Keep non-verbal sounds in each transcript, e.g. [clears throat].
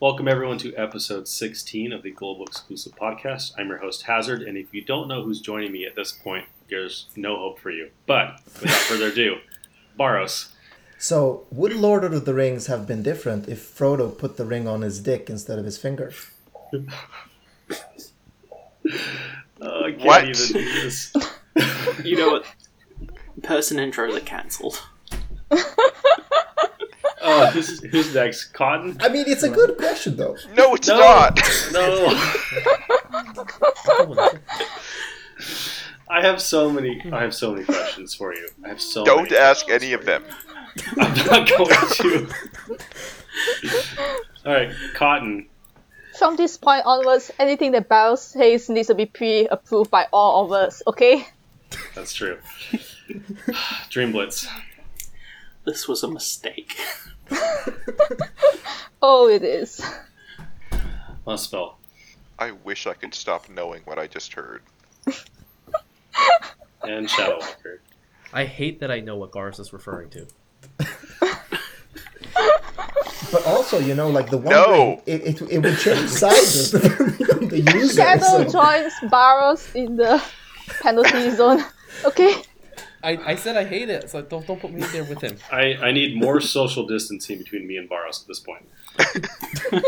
Welcome everyone to episode 16 of the Global Exclusive Podcast. I'm your host Hazard, and if you don't know who's joining me at this point, there's no hope for you. But without further ado, [laughs] Baros. So, would Lord of the Rings have been different if Frodo put the ring on his dick instead of his finger? Oh, [laughs] I can't What? even do this. [laughs] You know what? Person intros are cancelled. Oh, [laughs] who's, who's next? Cotton? I mean, it's a good question, though. No, it's No. not. No. [laughs] I have so many. I have so many questions for you. I have so. Don't many ask questions any of for you. them. I'm not going to. All right, Cotton. From this point onwards, anything that Barrel says needs to be pre-approved by all of us, okay? That's true. [sighs] Dream Blitz. This was a mistake. [laughs] [laughs] Oh, it is. Muspel. I wish I could stop knowing what I just heard. [laughs] And Shadowwalker. I hate that I know what Garth is referring to. [laughs] But also, you know, like the one No. ring, it, it, it would change sizes depending on the user. Shadow so- joins Barrows in the penalty zone. Okay? I, I said I hate it, so don't don't put me in there with him. [laughs] I, I need more social distancing between me and Baros at this point. [laughs]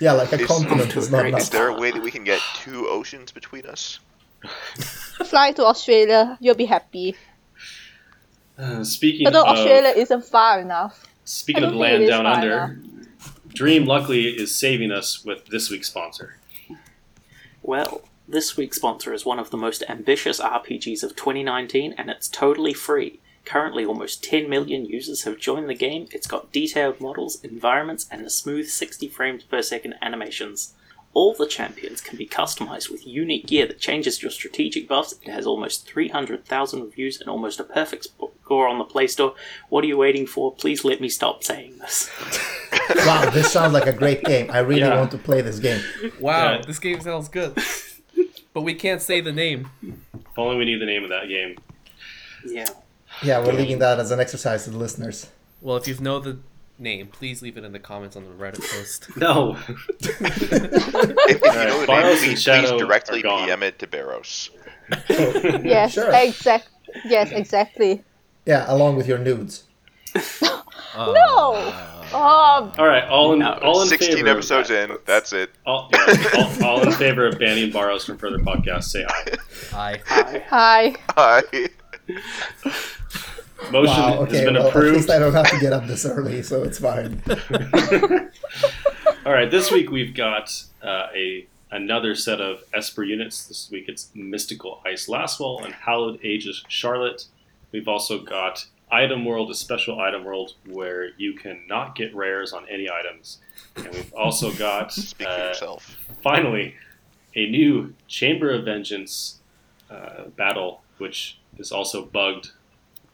Yeah, like a Is- continent is not enough. Is there a way that we can get two oceans between us? Fly to Australia, you'll be happy. Uh, speaking Although of Australia isn't far enough. speaking of don't land down under, enough. Dream luckily is saving us with this week's sponsor. Well, this week's sponsor is one of the most ambitious RPGs of 2019, and it's totally free. Currently, almost 10 million users have joined the game. It's got detailed models, environments, and the smooth 60 frames per second animations. All the champions can be customized with unique gear that changes your strategic buffs. It has almost 300,000 reviews and almost a perfect score on the Play Store. What are you waiting for? Please let me stop saying this. Wow, this sounds like a great game. I really Yeah. want to play this game. Wow, Yeah. this game sounds good. But we can't say the name. If only we knew the name of that game. Yeah. Yeah, we're leaving that as an exercise to the listeners. Well, if you know the name, please leave it in the comments on the Reddit post. [laughs] No. [laughs] If, if you know the name, please, please directly are. PM it to Barros. [laughs] Yes, Sure. exact. Yes, exactly. Yeah, along with your nudes. Uh, No! Oh, all right, all in No, all in 16 favor. of episodes that. in, that's it. All, yeah, all, all in favor of banning Baros from further podcasts. Say aye. I hi. Hi. Hi. Motion Wow, has okay, been well, at least I don't have to get up this early, so it's fine. [laughs] All right, this week we've got uh, a another set of Esper units. This week it's Mystical Ice Lasswell and Hallowed Aegis Charlotte. We've also got Item World, a special item world where you cannot get rares on any items. And we've also [laughs] got uh, finally a new Chamber of Vengeance uh, battle, which is also bugged.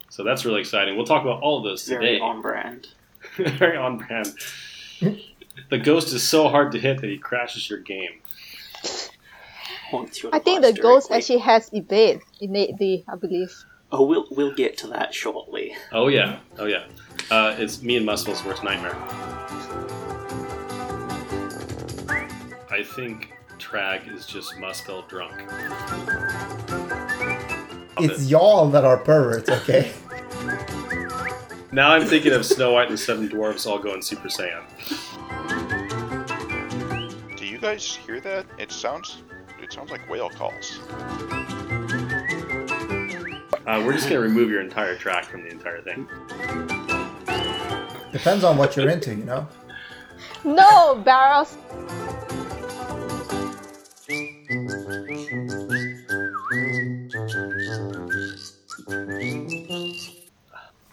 So that's really exciting. We'll talk about all of those Very today. on brand. [laughs] Very on brand. the ghost is so hard to hit that he crashes your game. I think the device ghost directly. actually has evade innately, I believe. Oh, we'll we'll get to that shortly. Oh yeah, oh yeah. Uh, it's me and Muspel's worst nightmare. I think Trag is just Muspel drunk. It's y'all that are perverts, okay? [laughs] Now I'm thinking of Snow White and the Seven Dwarfs all going Super Saiyan. Do you guys hear that? It sounds it sounds like whale calls. Uh, we're just gonna remove your entire track from the entire thing. Depends on what you're into, you know? No, Barrows.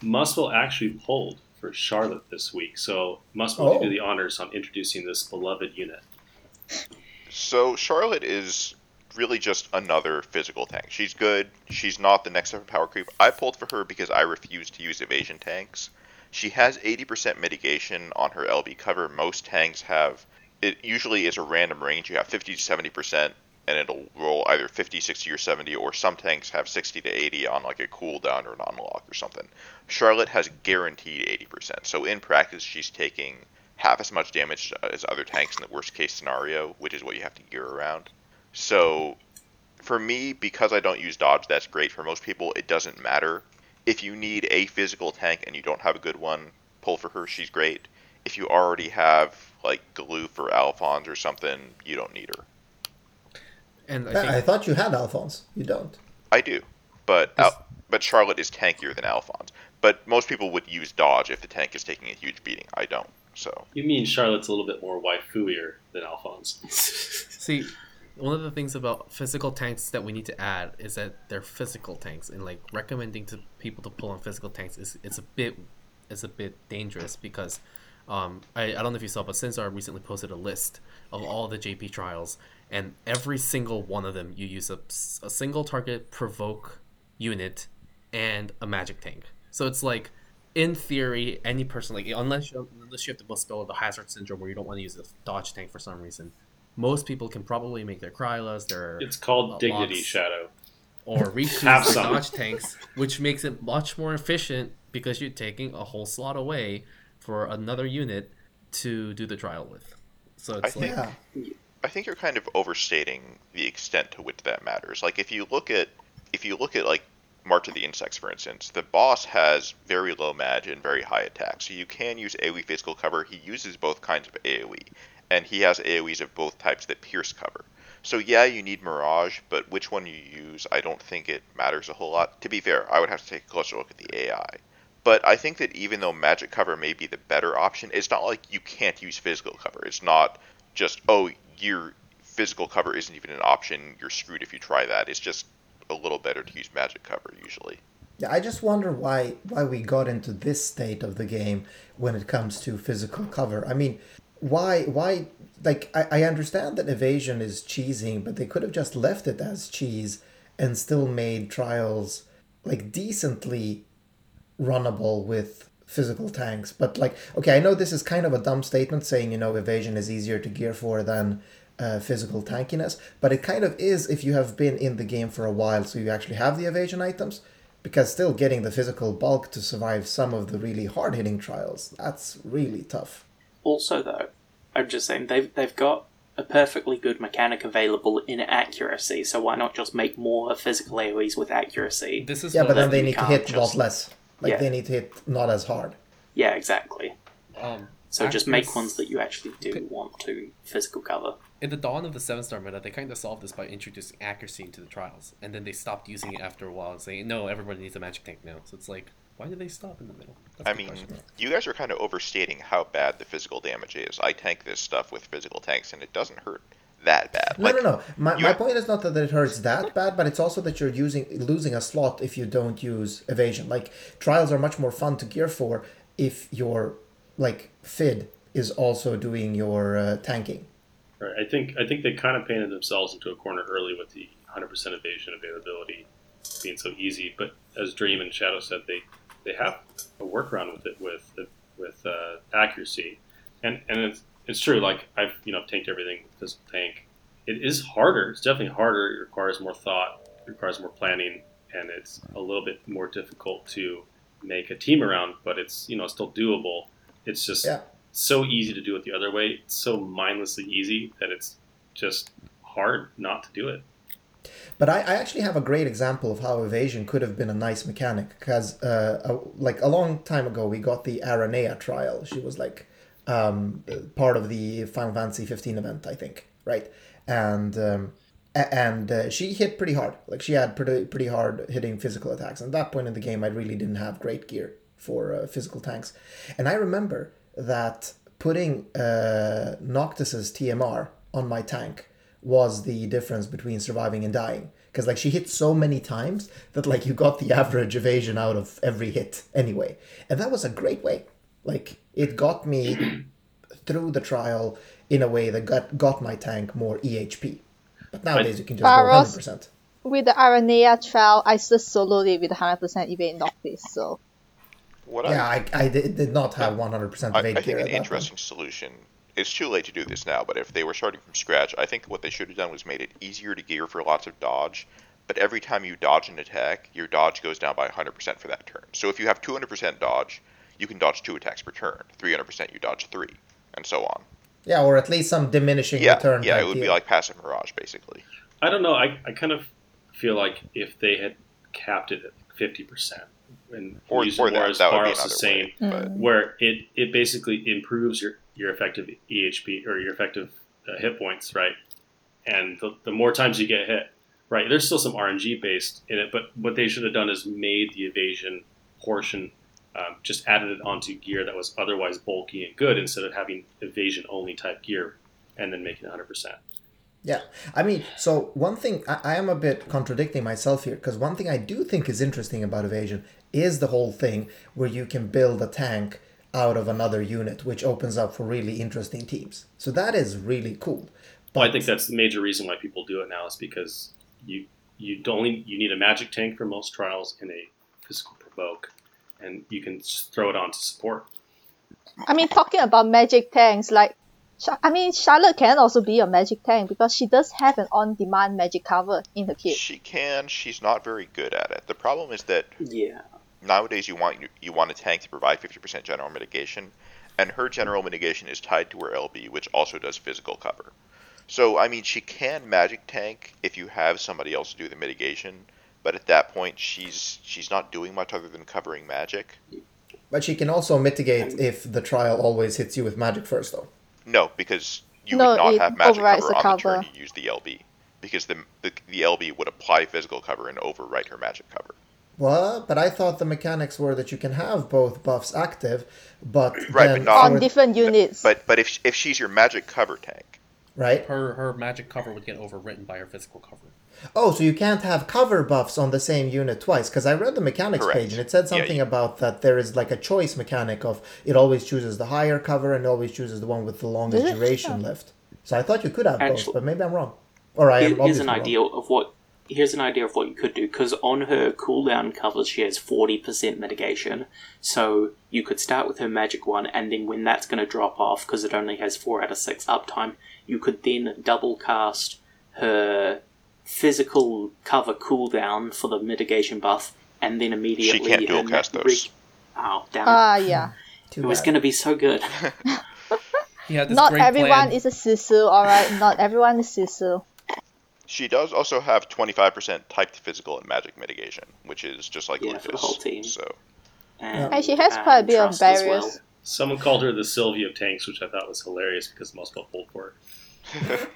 Muspel actually pulled for Charlotte this week, so Muspel, you do Oh. the honors on introducing this beloved unit. So Charlotte is really just another physical tank. She's good. She's not the next step of power creep. I pulled for her because I refuse to use evasion tanks. She has 80% mitigation on her LB cover. Most tanks have it usually is a random range. You have 50 to 70% and it'll roll either 50, 60 or 70 or some tanks have 60 to 80 on like a cooldown or an unlock or something. Charlotte has guaranteed 80%. So in practice she's taking half as much damage as other tanks in the worst case scenario, which is what you have to gear around. So, for me, because I don't use dodge, that's great. For most people, it doesn't matter. If you need a physical tank and you don't have a good one, pull for her. She's great. If you already have like Galuf or Alphonse or something, you don't need her. And I think I thought you had Alphonse. You don't. I do, but Is- Al- but Charlotte is tankier than Alphonse. But most people would use dodge if the tank is taking a huge beating. I don't. So You mean Charlotte's a little bit more waifuier than Alphonse? See, one of the things about physical tanks that we need to add is that they're physical tanks, and like recommending to people to pull on physical tanks is it's a bit it's a bit dangerous because um, I, I don't know if you saw, but Sinzar recently posted a list of all the JP trials, and every single one of them you use a, a single target provoke unit and a magic tank. So it's like in theory, any person like unless you unless you have the Muspel of the hazard syndrome where you don't want to use a dodge tank for some reason, most people can probably make their Krylas, their It's called Uh, Dignity lots. Shadow. or [laughs] Rishus Have or some. dodge tanks, which makes it much more efficient because you're taking a whole slot away for another unit to do the trial with. So it's I like think- Yeah. I think you're kind of overstating the extent to which that matters. Like if you look at if you look at like March of the Insects, for instance, the boss has very low mag and very high attack, so you can use AoE physical cover. He uses both kinds of AoE, and he has AoEs of both types that pierce cover. So yeah, you need Mirage, but which one you use, I don't think it matters a whole lot. To be fair, I would have to take a closer look at the AI. But I think that even though magic cover may be the better option, it's not like you can't use physical cover. It's not just oh your physical cover isn't even an option. You're screwed if you try that. It's just a little better to use magic cover usually. Yeah, I just wonder why why we got into this state of the game when it comes to physical cover. I mean, why why like I, I understand that evasion is cheesing, but they could have just left it as cheese and still made trials like decently runnable with physical tanks. But like, okay, I know this is kind of a dumb statement saying you know evasion is easier to gear for than uh, physical tankiness, but it kind of is if you have been in the game for a while, so you actually have the evasion items. Because still getting the physical bulk to survive some of the really hard hitting trials, that's really tough. Also, though, I'm just saying they've they've got a perfectly good mechanic available in accuracy. So why not just make more physical AOE's with accuracy? this is Yeah, but then they need to can't hit a lot less. Like Yeah. they need to hit not as hard. Yeah, exactly. um, So just make ones that you actually do want to physical cover. in the dawn of the seven star meta, they kind of solved this by introducing accuracy into the trials, and then they stopped using it after a while, saying no, everybody needs a magic tank now. So it's like, why did they stop in the middle? That's a I good mean, question. you guys are kind of overstating how bad the physical damage is. I tank this stuff with physical tanks, and it doesn't hurt that bad. No, Like, no, no. My, you- my point is not that it hurts that bad, but it's also that you're using losing a slot if you don't use evasion. Like trials are much more fun to gear for if your like fid is also doing your uh, tanking. Right. I think I think they kind of painted themselves into a corner early with the 100% evasion availability being so easy. But as Dream and Shadow said, they they have a workaround with it with with uh, accuracy, and and it's it's true. Like I've you know tanked everything with this tank. It is harder. It's definitely harder. It requires more thought. It requires more planning, and it's a little bit more difficult to make a team around. But it's you know still doable. It's just Yeah. so easy to do it the other way. It's so mindlessly easy that it's just hard not to do it. But I, I actually have a great example of how evasion could have been a nice mechanic because, uh, like a long time ago, we got the Aranea trial. She was like um, part of the Final Fantasy 15 event, I think, right? And um, and uh, she hit pretty hard. Like she had pretty pretty hard hitting physical attacks. And at that point in the game, I really didn't have great gear for uh, physical tanks. And I remember that putting uh, Noctis's TMR on my tank was the difference between surviving and dying. Because like she hit so many times that like you got the average evasion out of every hit anyway, and that was a great way. Like it got me through the trial in a way that got got my tank more EHP. But nowadays you can just go hundred percent. With the Aranea trial, I just soloed it with 100% evade Noctis, so what Yeah, I, I, I did, did not have one hundred percent I, evade I gear think an that interesting solution. It's too late to do this now, but if they were starting from scratch, I think what they should have done was made it easier to gear for lots of dodge. But every time you dodge an attack, your dodge goes down by 100% for that turn. So if you have 200% dodge, you can dodge two attacks per turn. 300% you dodge three. and so on. Yeah, or at least some diminishing Yeah, return. yeah, type it would be like passive mirage basically. I don't know. I, I kind of feel like if they had capped it at fifty percent and Or, used or it more that, as that would be Baros another way. But mm. where it, it basically improves your, your effective EHP or your effective uh, hit points, right? And the, the more times you get hit, right? There's still some RNG based in it, but what they should have done is made the evasion portion um, just added it onto gear that was otherwise bulky and good instead of having evasion only type gear and then making it 100%. Yeah, I mean, so one thing I, I am a bit contradicting myself here because one thing I do think is interesting about evasion is the whole thing where you can build a tank out of another unit, which opens up for really interesting teams. So that is really cool. Well, I think that's the major reason why people do it now is because you you only you need a magic tank for most trials and a physical provoke, and you can just throw it on to support. I mean, talking about magic tanks, like, I mean, Charlotte can also be a magic tank because she does have an on-demand magic cover in her kit. she can. She's not very good at it. The problem is that Yeah. Nowadays you want you want a tank to provide 50% general mitigation, and her general mitigation is tied to her LB, which also does physical cover. So I mean, she can magic tank if you have somebody else do the mitigation, but at that point she's she's not doing much other than covering magic. But she can also mitigate if the trial always hits you with magic first, though. No, because you No, would not have magic overrides cover the on the turn you use the LB, because the, the the LB would apply physical cover and overwrite her magic cover. What? But I thought the mechanics were that you can have both buffs active, but Right, then but not- On for- different units. But but if if she's your magic cover tank, right? Her her magic cover would get overwritten by her physical cover. Oh, so you can't have cover buffs on the same unit twice? Because I read the mechanics Correct. page and it said Yeah, something you- about that there is like a choice mechanic of it always chooses the higher cover and always chooses the one with the longest Is it? duration oh. left. So I thought you could have both, but maybe I'm wrong. Or I am Here- here's obviously an wrong. idea of what here's an idea of what you could do because on her cooldown covers she has 40% mitigation so you could start with her magic one and then when that's going to drop off because it only has 4 out of 6 uptime you could then double cast her physical cover cooldown for the mitigation buff and then immediately she can't her dual ma- cast re- those. oh damn it Ah, yeah. Too it was going to be so good [laughs] He Not everyone plan. is a Sisu, alright? Not everyone is Sisu. She does also have 25% typed physical and magic mitigation, which is just like Yeah, Lucas. for the whole team. So and, And she has uh, quite a bit of barriers. well. Someone called her the Sylvia of tanks, which I thought was hilarious because most people pulled for her. [laughs]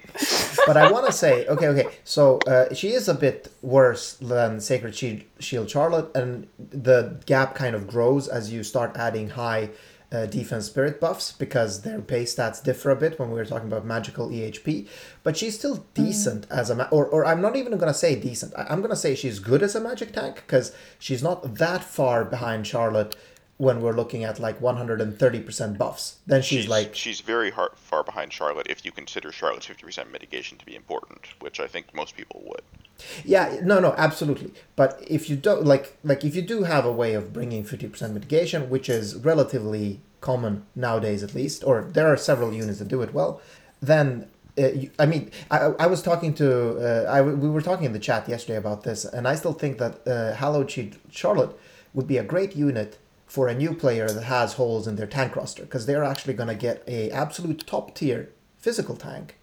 but I want to say, okay, okay. So uh, she is a bit worse than Sacred Shield, Shield Charlotte, and the gap kind of grows as you start adding high uh, defense spirit buffs because their base stats differ a bit when we were talking about magical EHP. But she's still decent as a ma- or or I'm not even gonna say decent. I- I'm gonna say she's good as a magic tank because she's not that far behind Charlotte when we're looking at like 130% buffs. Then she's, she's like she's very hard, far behind Charlotte if you consider Charlotte's 50% mitigation to be important, which I think most people would. Yeah, no, no, absolutely. But if you don't like, like if you do have a way of bringing fifty percent mitigation, which is relatively common nowadays, at least, or there are several units that do it well, then uh, you, I mean, I, I was talking to, uh, I we were talking in the chat yesterday about this, and I still think that uh, Hallowed Charlotte would be a great unit for a new player that has holes in their tank roster because they're actually going to get a absolute top tier physical tank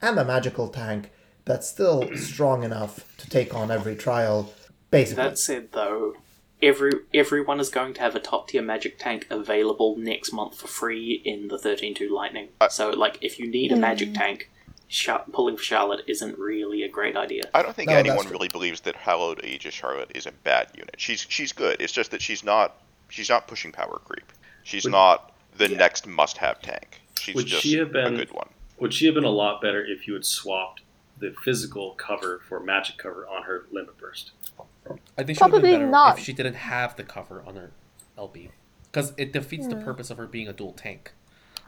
and a magical tank that's still strong enough to take on every trial, basically. That said, though, every everyone is going to have a top tier magic tank available next month for free in the 13.2 Lightning. So, like, if you need a magic mm. tank, Char- pulling for Charlotte isn't really a great idea. I don't think No, anyone really believes that Hallowed Aegis Charlotte is a bad unit. She's she's good. It's just that she's not she's not pushing power creep. She's Would- not the Yeah. next must-have tank. She's Would just she have been- a good one. Would she have been a lot better if you had swapped the physical cover for magic cover on her limit burst? I think she would have Probably been better not. if she didn't have the cover on her LB, because it defeats the purpose of her being a dual tank.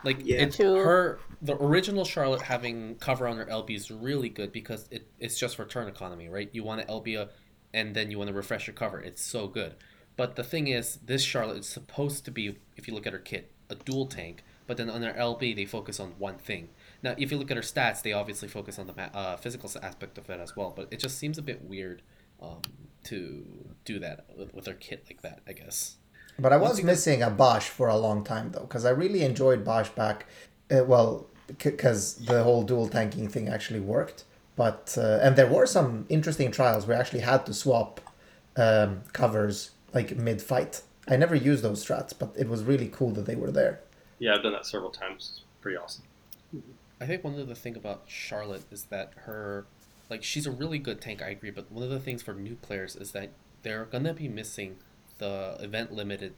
Like Yeah. it's True. her the original Charlotte having cover on her LB is really good because it, it's just for turn economy, right? You want to LB a, and then you want to refresh your cover. It's so good. But the thing is, this Charlotte is supposed to be, if you look at her kit, a dual tank. But then on her LB, they focus on one thing. Now, if you look at her stats, they obviously focus on the uh, physical aspect of it as well. But it just seems a bit weird um, to do that with, with her kit like that. I guess. But I was missing a Bosch for a long time though, because I really enjoyed Bosch back. Uh, well, because the whole dual tanking thing actually worked. But uh, and there were some interesting trials where I actually had to swap um, covers like mid fight. I never used those strats, but it was really cool that they were there. Yeah, I've done that several times. It's pretty awesome. I think one of the thing about Charlotte is that her, like, she's a really good tank. I agree, but one of the things for new players is that they're gonna be missing the event limited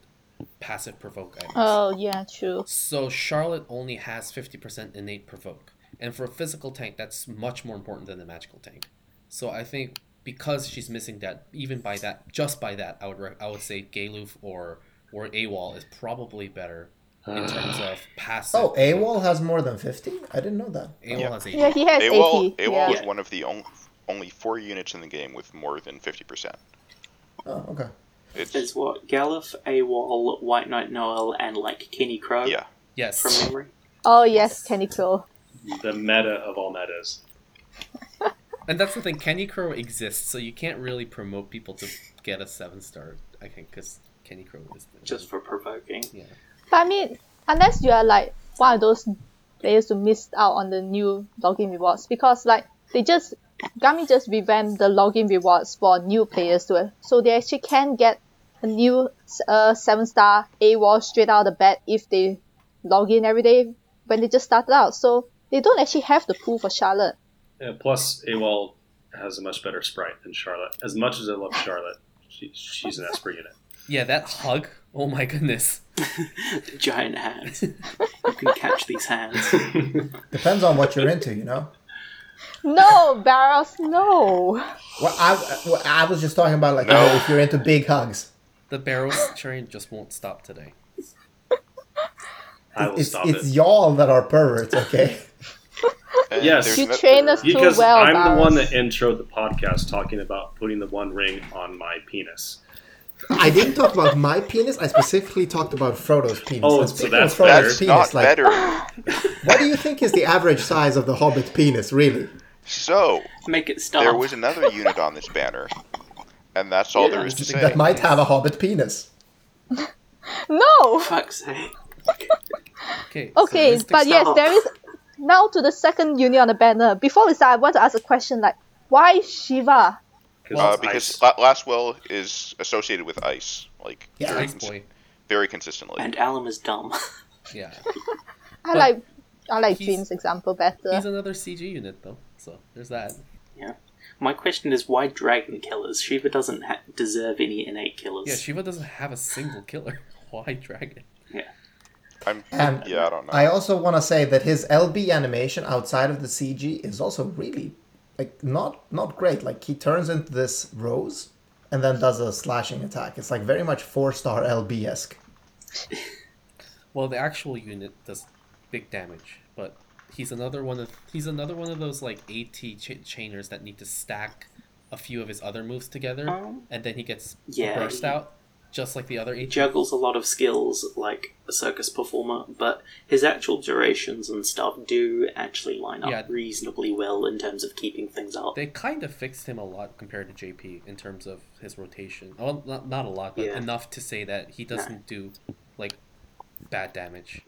passive provoke items. Oh yeah, true. So Charlotte only has fifty percent innate provoke, and for a physical tank, that's much more important than the magical tank. So I think because she's missing that, even by that, just by that, I would re- I would say Galuf or or AWOL is probably better in terms ah. of passive. Oh, AWOL has more than fifty. I didn't know that. AWOL Yeah. has 80. Yeah, he has AWOL, 80. AWOL yeah. is one of the only, only four units in the game with more than 50%. Oh, okay. It's, Is what Galuf, AWOL, White Knight Noel, and like Kenny Crow yeah. Yes. from memory. Oh yes, Kenny Crow. The meta of all metas. And that's the thing, Kenny Crow exists, so you can't really promote people to get a seven star. I think because Kenny Crow is the, Just for provoking. yeah. But I mean, unless you are like one of those players who missed out on the new login rewards, because like they just Gumi just revamped the login rewards for new players to it, so they actually can get a new uh, seven star AWOL straight out of the bat if they log in every day when they just started out. So they don't actually have the pool for Charlotte. Yeah, plus, AWOL has a much better sprite than Charlotte. As much as I love Charlotte, she, she's an Esper unit. Yeah, that hug. Oh my goodness. [laughs] Giant hands. you can catch these hands. [laughs] Depends on what you're into, you know. No, Barros, no. Well, I, well, I was just talking about like No. oh, if you're into big hugs. The Barrows train just won't stop today. I will It's stop it's it. y'all that are perverts, okay? [laughs] And Yes. You no- train us too Because well, I'm the one Barros. that introed the podcast talking about putting the one ring on my penis. I didn't talk about my penis. I specifically talked about Frodo's penis. Oh, And so speaking that's of Frodo's That's penis, not like, better. what do you think is the average size of the Hobbit penis, really? So, Make it stop. there was another unit on this banner. And that's all Yeah. there is to say. That might have a Hobbit penis. [laughs] No. Fuck's sake. Okay. so Okay, Mystic but yes, there is now to the second unit on the banner. Before we start, I want to ask a question like, why Shiva? Uh, because ice. La- Lasswell is associated with ice, like Yeah. very, Ice cons- very consistently. And Alum is dumb. [laughs] Yeah. [laughs] I But like I like he's- Dream's example better. He's another CG unit though, so there's that. Yeah. My question is why dragon killers? Shiva doesn't ha- deserve any innate killers. Yeah, Shiva doesn't have a single killer. [laughs] Why dragon? I'm, And yeah, I don't know. I also want to say that his LB animation outside of the CG is also really like not not great. Like he turns into this rose and then does a slashing attack. It's like very much four star LB esque. [laughs] Well, the actual unit does big damage, but he's another one of he's another one of those like AT ch- chainers that need to stack a few of his other moves together, Um, and then he gets yeah, burst he- out, just like the other He juggles a lot of skills like a circus performer, but his actual durations and stuff do actually line up Yeah. reasonably well in terms of keeping things up. They kind of fixed him a lot compared to JP in terms of his rotation. Well, not, not a lot, but Yeah. enough to say that he doesn't do like bad damage.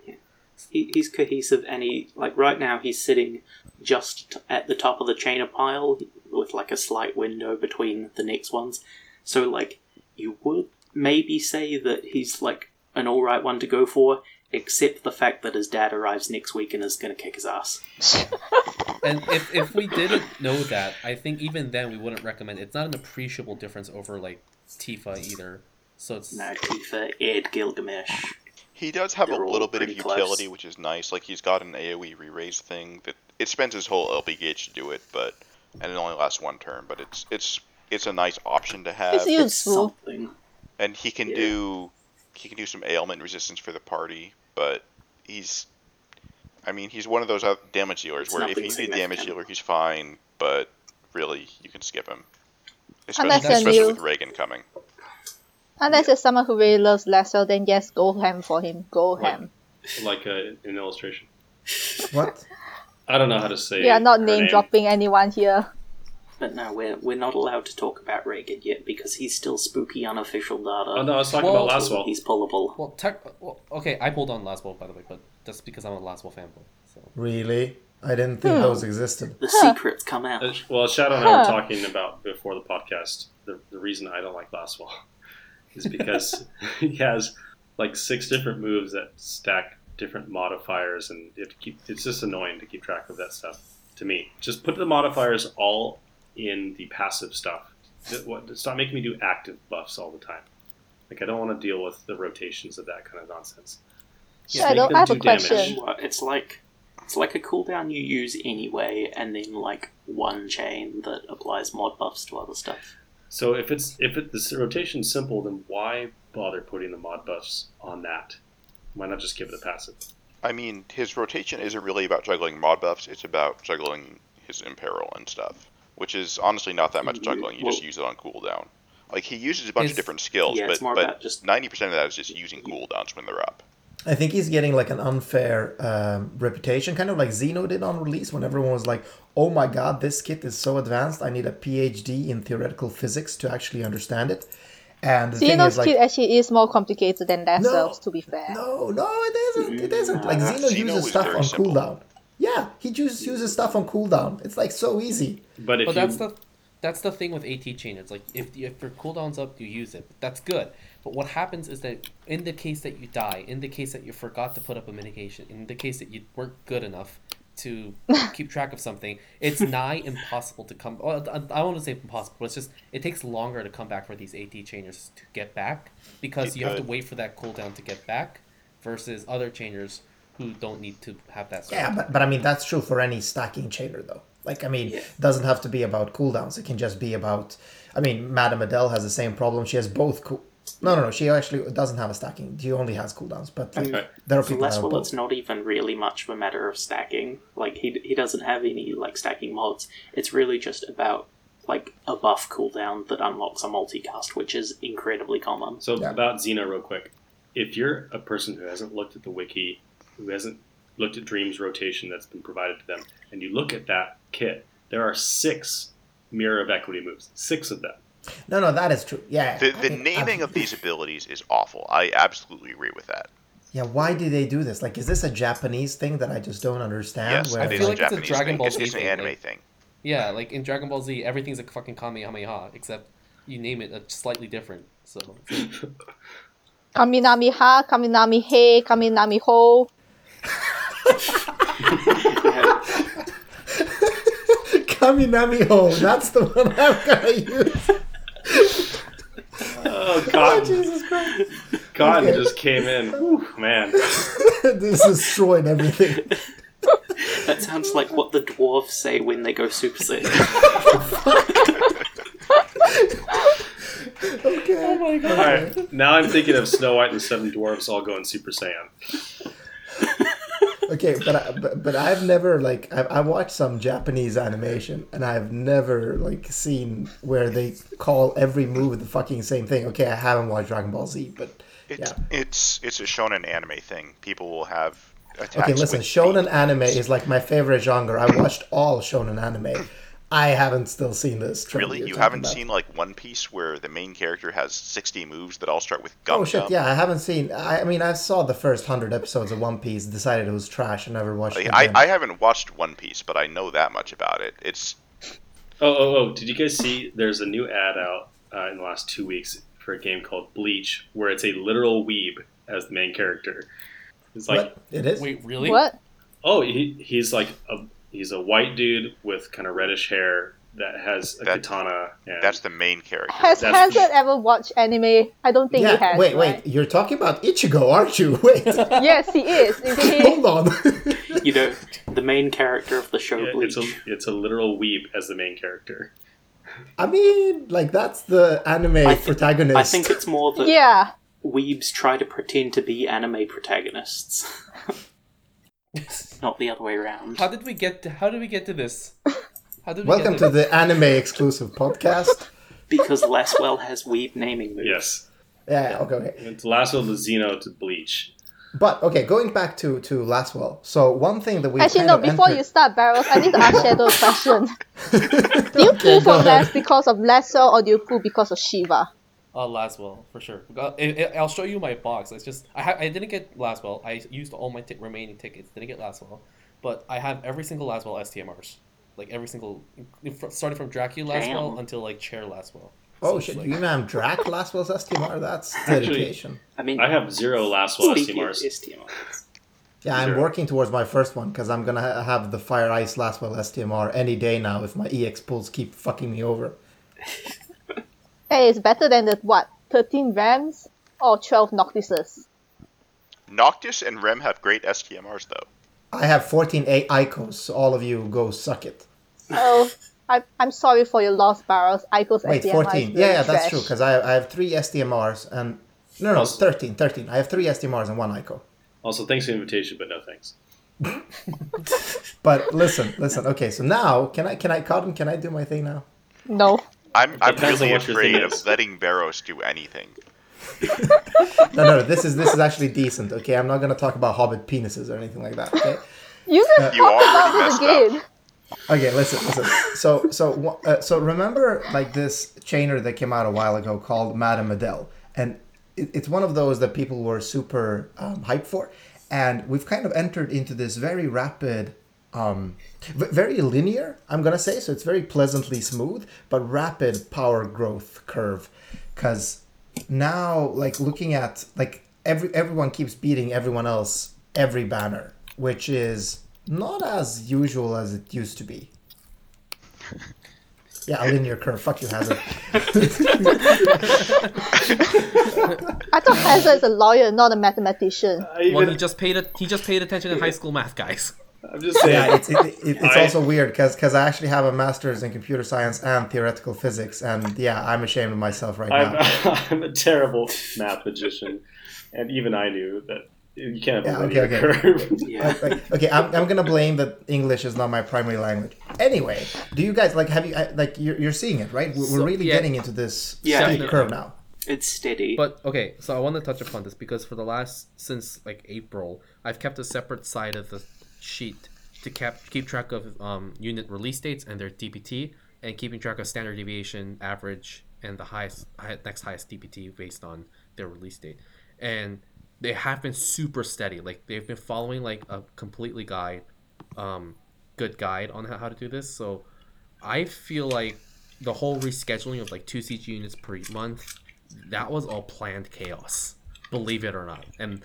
he, he's cohesive and he like right now he's sitting just at the top of the chainer pile with like a slight window between the next ones so like you would maybe say that he's like an all right one to go for except the fact that his dad arrives next week and is going to kick his ass [laughs] And if, if we didn't know that, I think even then we wouldn't recommend. It's not an appreciable difference over like Tifa either. So it's no tifa ed gilgamesh He does have a They're all little bit of pretty close. utility, which is nice. Like he's got an AOE re-raise thing that it spends his whole LP gauge to do it, but and it only lasts one turn. But it's it's it's a nice option to have, It's it's useful. something and he can Yeah. do he can do some ailment resistance for the party. But he's, I mean, he's one of those damage dealers It's where if nothing you need a damage dealer, he's fine. But really, you can skip him, Unless especially, you're especially new. with Raegen coming. Unless you're someone who really loves Lasso, then yes, go ham for him. Go ham. like a, an illustration. What? I don't know how to say. We are not name name. dropping anyone here. But no, we're we're not allowed to talk about Raegen yet because he's still spooky unofficial data. Oh no, I was talking Well, about Lasswell. He's pullable. Well, tech, well, okay, I pulled on Lasswell by the way, but that's because I'm a Lasswell fanboy. So Really? I didn't think Hmm. those existed. The secrets come out. Uh, Well, Shadow and I were Huh. talking about before the podcast. The, the reason I don't like Lasswell [laughs] is because [laughs] he has like six different moves that stack different modifiers, and you have to keep. It's just annoying to keep track of that stuff. To me, just put the modifiers all in the passive stuff. That- What? Stop making me do active buffs all the time. Like I don't want to deal with the rotations of that kind of nonsense. Yeah, I don't- I have do a question. damage. Well, It's like it's like a cooldown you use anyway, and then like one chain that applies mod buffs to other stuff. So if it's if it, this rotation's simple, then why bother putting the mod buffs on that? Why not just give it a passive? I mean, his rotation isn't really about juggling mod buffs. It's about juggling his imperil and stuff, which is honestly not that much juggling. You just use it on cooldown. Like he uses a bunch of different skills, yeah, it's but more but about just- ninety percent of that is just using cooldowns when they're up. I think he's getting like an unfair um, reputation, kind of like Xeno did on release when everyone was like, oh my god, this kit is so advanced, I need a PhD in theoretical physics to actually understand it. And the thing Xeno's is, like, kit actually is more complicated than themselves, to be fair. no, no, it isn't. It isn't. Like, Uh, Xeno Xeno uses stuff on simple. cooldown. Yeah, he just uses stuff on cooldown. It's like so easy. But if but you, that's the that's the thing with AT chain. It's like if if your cooldown's up, you use it. That's good. But what happens is that in the case that you die, in the case that you forgot to put up a mitigation, in the case that you weren't good enough to [laughs] keep track of something, it's nigh impossible to come. Well, I I won't say impossible, but it's just it takes longer to come back for these AT chainers to get back because It you have to wait for that cooldown to get back, versus other chainers who don't need to have that. sort Yeah, but, but I mean, that's true for any stacking chainer, though. Like, I mean, Yeah. it doesn't have to be about cooldowns. It can just be about. I mean, Madame Edel has the same problem. She has both cool. No, no, no. She actually doesn't have a stacking. She only has cooldowns. But like, Okay. there are people that have it's not even really much of a matter of stacking. Like he he doesn't have any like stacking mods. It's really just about like a buff cooldown that unlocks a multicast, which is incredibly common. so Yeah. about Xeno, real quick. If you're a person who hasn't looked at the wiki, who hasn't looked at Dream's rotation that's been provided to them, and you look at that kit, there are six mirror of equity moves. Six of them. No, no, that is true. Yeah. The, the mean, naming ab- of these abilities is awful. I absolutely agree with that. Yeah, why do they do this? Like, is this a Japanese thing that I just don't understand? yes, where it I is feel a like it's a Dragon thing. Ball Z it's an anime like- thing. Yeah, like in Dragon Ball Z, everything's a fucking Kamehameha, except you name it uh, slightly different. So [laughs] Kaminami ha, Kaminami he, Kaminami ho. Kaminami Ho. That's the one I'm gonna use. [laughs] Oh God! Oh, God! Jesus Christ. God Okay. just came in. Whew, man. [laughs] this destroyed everything. That sounds like what the dwarves say when they go Super Saiyan. [laughs] Okay. Oh my god. All right, now I'm thinking of Snow White and the Seven Dwarfs all going Super Saiyan. Okay, but I, but, but I've never like I, I watched some Japanese animation and I've never like seen where they call every move the fucking same thing. Okay, I haven't watched Dragon Ball Z, but It's yeah. it's it's a shonen anime thing. People will have. Okay, listen, shonen feet. anime is like my favorite genre. I watched all shonen anime. I haven't still seen this. Really, you're you talking haven't about. seen like One Piece where the main character has sixty moves that all start with gum Oh shit! gum? Yeah, I haven't seen. I, I mean, I saw the first hundred episodes of One Piece. Decided it was trash and never watched Like, it. I. I haven't watched One Piece, but I know that much about it. It's Oh, oh, oh! Did you guys see? There's a new ad out uh, in the last two weeks for a game called Bleach, where it's a literal weeb as the main character. It's like, what it is? Wait, really? What? oh, he, he's like a he's a white dude with kind of reddish hair that has a That- katana. And that's the main character. Has That's- Hazard ever watched anime? I don't think yeah. he has. wait, right? wait. You're talking about Ichigo, aren't you? [laughs] Wait. Yes, he is. [laughs] Indeed. Hold on. [laughs] you know, the main character of the show yeah, Bleach. it's a it's a literal weeb as the main character. I mean, like that's the anime I think- protagonist. I think it's more that yeah. weebs try to pretend to be anime protagonists, [laughs] not the other way around. How did we get? To, how did we get to this? How did we Welcome get to the anime exclusive podcast. [laughs] Because Lasswell has weeb naming moves. Yes, Yeah. Okay. Okay. it's Lasso the Xeno to Bleach. But okay, going back to to Lasswell. So one thing that we Actually, kind no. of Before entered- you start, Barrels, I need to ask Shadow a question. [laughs] do you Okay, pull for ahead. Les because of Lesser, or do you pull because of Shiva? Uh, Lasswell for sure. Uh, I, I- I'll show you my box. It's just I ha- I didn't get Lasswell. I used all my t- remaining tickets. Didn't get Lasswell, but I have every single Lasswell STMRs. Like every single, starting from Dracula Lasswell Damn. until like Chair Lasswell. Oh So shit! it's You like- even have Drac Lasswell's STMR. That's [laughs] Actually- dedication. I mean, I have zero Lasswell speaking of STMRs. STMRs, Yeah, I'm Sure. working towards my first one because I'm gonna ha- have the Fire Ice Lasswell STMR any day now if my EX pulls keep fucking me over. [laughs] Hey, it's better than the what? Thirteen Rams or twelve Noctises? Noctis and Rem have great STMRs though. I have 14 A Icos, so all of you go suck it. Oh, I, I'm sorry for your lost Barrels. Icos Wait, SDMI 14. is Yeah, really yeah, that's trash. true because I, I have three STMRs and no, no, Also- 13, 13. I have three STMRs and one ICO. Also, thanks for the invitation, but no thanks. [laughs] But listen, listen. Okay, so now can I can I Cotton, can I do my thing now? No. I'm I'm really what your thing afraid of letting Barrows do anything. [laughs] No, no, this is this is actually decent. Okay, I'm not gonna talk about Hobbit penises or anything like that. Okay. [laughs] You just You talked already about it messed up. Okay, listen, listen. So, so, uh, so remember, like this chainer that came out a while ago called Madame Edel, and it, it's one of those that people were super um, hyped for, and we've kind of entered into this very rapid, um, v- very linear. I'm gonna say so. It's very pleasantly smooth, but rapid power growth curve, because now, like looking at like every everyone keeps beating everyone else every banner, which is not as usual as it used to be. [laughs] Yeah, a linear curve. Fuck you, Hazard. [laughs] I thought Hazard is a lawyer, not a mathematician. I even, Well, he just paid a, he just paid attention in high school math, guys. I'm just saying. yeah, it's it, it, it's I- also weird because because I actually have a master's in computer science and theoretical physics, and yeah, I'm ashamed of myself right I'm, now. [laughs] I'm a terrible math magician, and even I knew that you can't have a Yeah, linear okay, okay. curve. [laughs] yeah. Like, like, okay, I'm, I'm gonna blame that English is not my primary language. Anyway, do you guys like have you like you're, you're seeing it right? We're, we're really yeah. getting into this Yeah, steep yeah. curve now. It's steady. But okay, so I want to touch upon this because for the last since like April, I've kept a separate side of the sheet to cap, keep track of um, unit release dates and their DPT, and keeping track of standard deviation, average, and the highest hi- next highest DPT based on their release date. And they have been super steady. Like they've been following like a completely guide, um, good guide on how to do this. So I feel like the whole rescheduling of like two CG units per month, that was all planned chaos. Believe it or not, and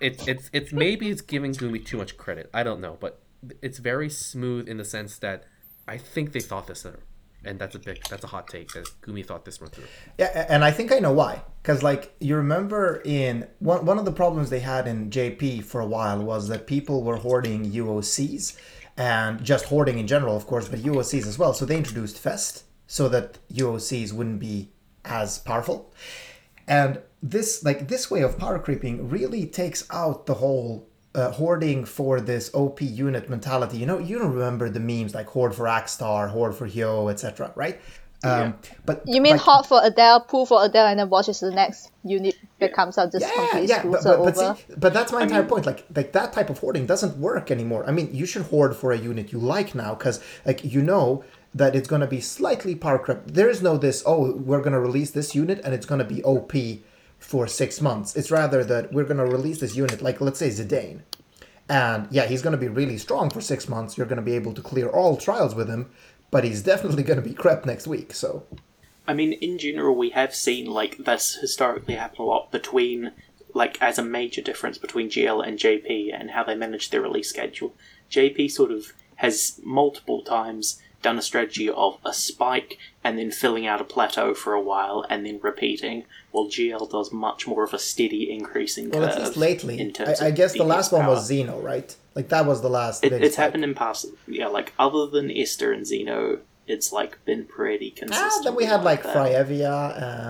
it's it's it's maybe it's giving Gumi too much credit. I don't know, but it's very smooth in the sense that I think they thought this through, and that's a big that's a hot take that Gumi thought this one through. Yeah, and I think I know why. Because like you remember in one one of the problems they had in JP for a while was that people were hoarding UOCs and just hoarding in general, of course, but UOCs as well. So they introduced Fest so that UOCs wouldn't be as powerful. And this like this way of power creeping really takes out the whole uh, hoarding for this OP unit mentality. You know, you don't remember the memes like hoard for Axstar, hoard for Hyo, etc. Right? Um, but You mean like, hot for Edel, pull for Edel, and then watches the next unit that comes out just yeah, completely yeah, but, but, but, over. see, but that's my entire point. Like, like that type of hoarding doesn't work anymore. I mean, you should hoard for a unit you like now, because like you know that it's going to be slightly power crept. There is no this. Oh, we're going to release this unit and it's going to be OP for six months. It's rather that we're going to release this unit, like let's say Zidane, and yeah, he's going to be really strong for six months. You're going to be able to clear all trials with him, but he's definitely going to be crept next week. So I mean, in general, we have seen like this historically happen a lot between, like, as a major difference between GL and JP and how they manage their release schedule. JP sort of has multiple times done a strategy of a spike and then filling out a plateau for a while and then repeating, while GL does much more of a steady increasing well, curve. at least lately, in terms I, I guess the DPS last one was Xeno, right? Like that was the last. It, it's spike. happened in past, yeah. Like other than Esther and Xeno, it's like been pretty consistent. Ah, then we had like that. Fryevia,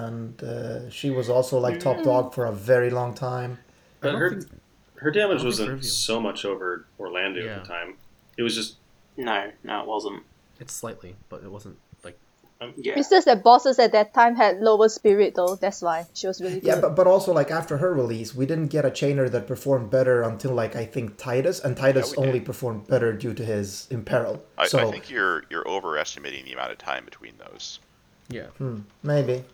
and uh, she was also like top Mm. dog for a very long time. But her, think- her damage wasn't so much over Orlandeau Yeah. at the time. It was just No, no, it wasn't. It's slightly, but it wasn't like Yeah. It's just that bosses at that time had lower spirit though. That's why she was really good. Yeah, but, but also like after her release, we didn't get a chainer that performed better until like I think Titus, and Titus Yeah, only did. performed better due to his imperil. I, so I think you're you're overestimating the amount of time between those. Yeah. maybe,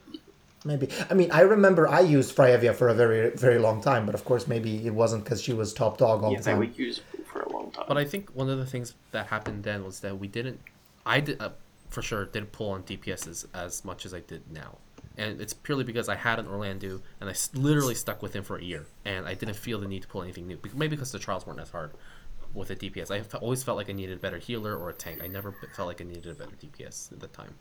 maybe. I mean, I remember I used Fryevia for a very very long time, but of course maybe it wasn't because she was top dog all Yeah, the they were time. usable for a long time. But I think one of the things that happened then was that we didn't, I did uh, for sure didn't pull on DPSs as much as I did now, and it's purely because I had an Orlandeau and I literally stuck with him for a year, and I didn't feel the need to pull anything new. Maybe because the trials weren't as hard with a DPS. I always felt like I needed a better healer or a tank. I never felt like I needed a better DPS at the time.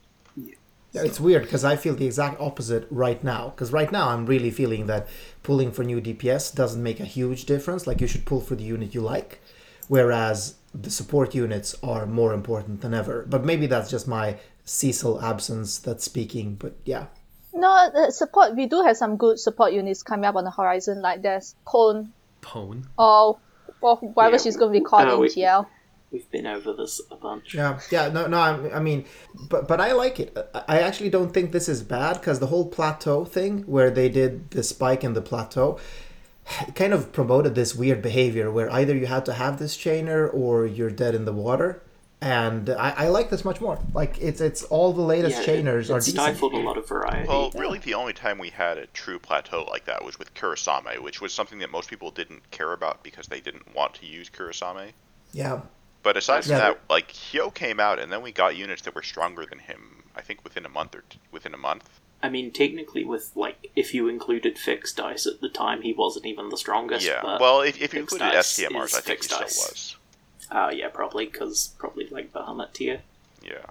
Yeah, it's weird because I feel the exact opposite right now. Because right now I'm really feeling that pulling for new DPS doesn't make a huge difference. Like you should pull for the unit you like, whereas the support units are more important than ever. But maybe that's just my Cecil absence that's speaking. But yeah, no, the support we do have some good support units coming up on the horizon. Like there's Cone Pone. or or whatever Yeah, she's going to be called uh, in we- GL. We've been over this a bunch. yeah, yeah. No, no. I, I mean, but but I like it. I- I actually don't think this is bad because the whole plateau thing, where they did the spike in the plateau, kind of promoted this weird behavior where either you had to have this chainer or you're dead in the water. And I, I like this much more. Like it's it's all the latest Yeah, chainers it, are decent. stifled a lot of variety. Well, really, the only time we had a true plateau like that was with Kurasame, which was something that most people didn't care about because they didn't want to use Kurasame. Yeah, But aside from Yeah. that, like Hyoh came out, and then we got units that were stronger than him. I think within a month or t- within a month. I mean, technically, with like, if you included fixed dice at the time, he wasn't even the strongest. yeah. But, Well, if, if you included dice STMRs, I think he fixed still dice. was. uh, yeah, probably because probably like Bahamut tier. Yeah.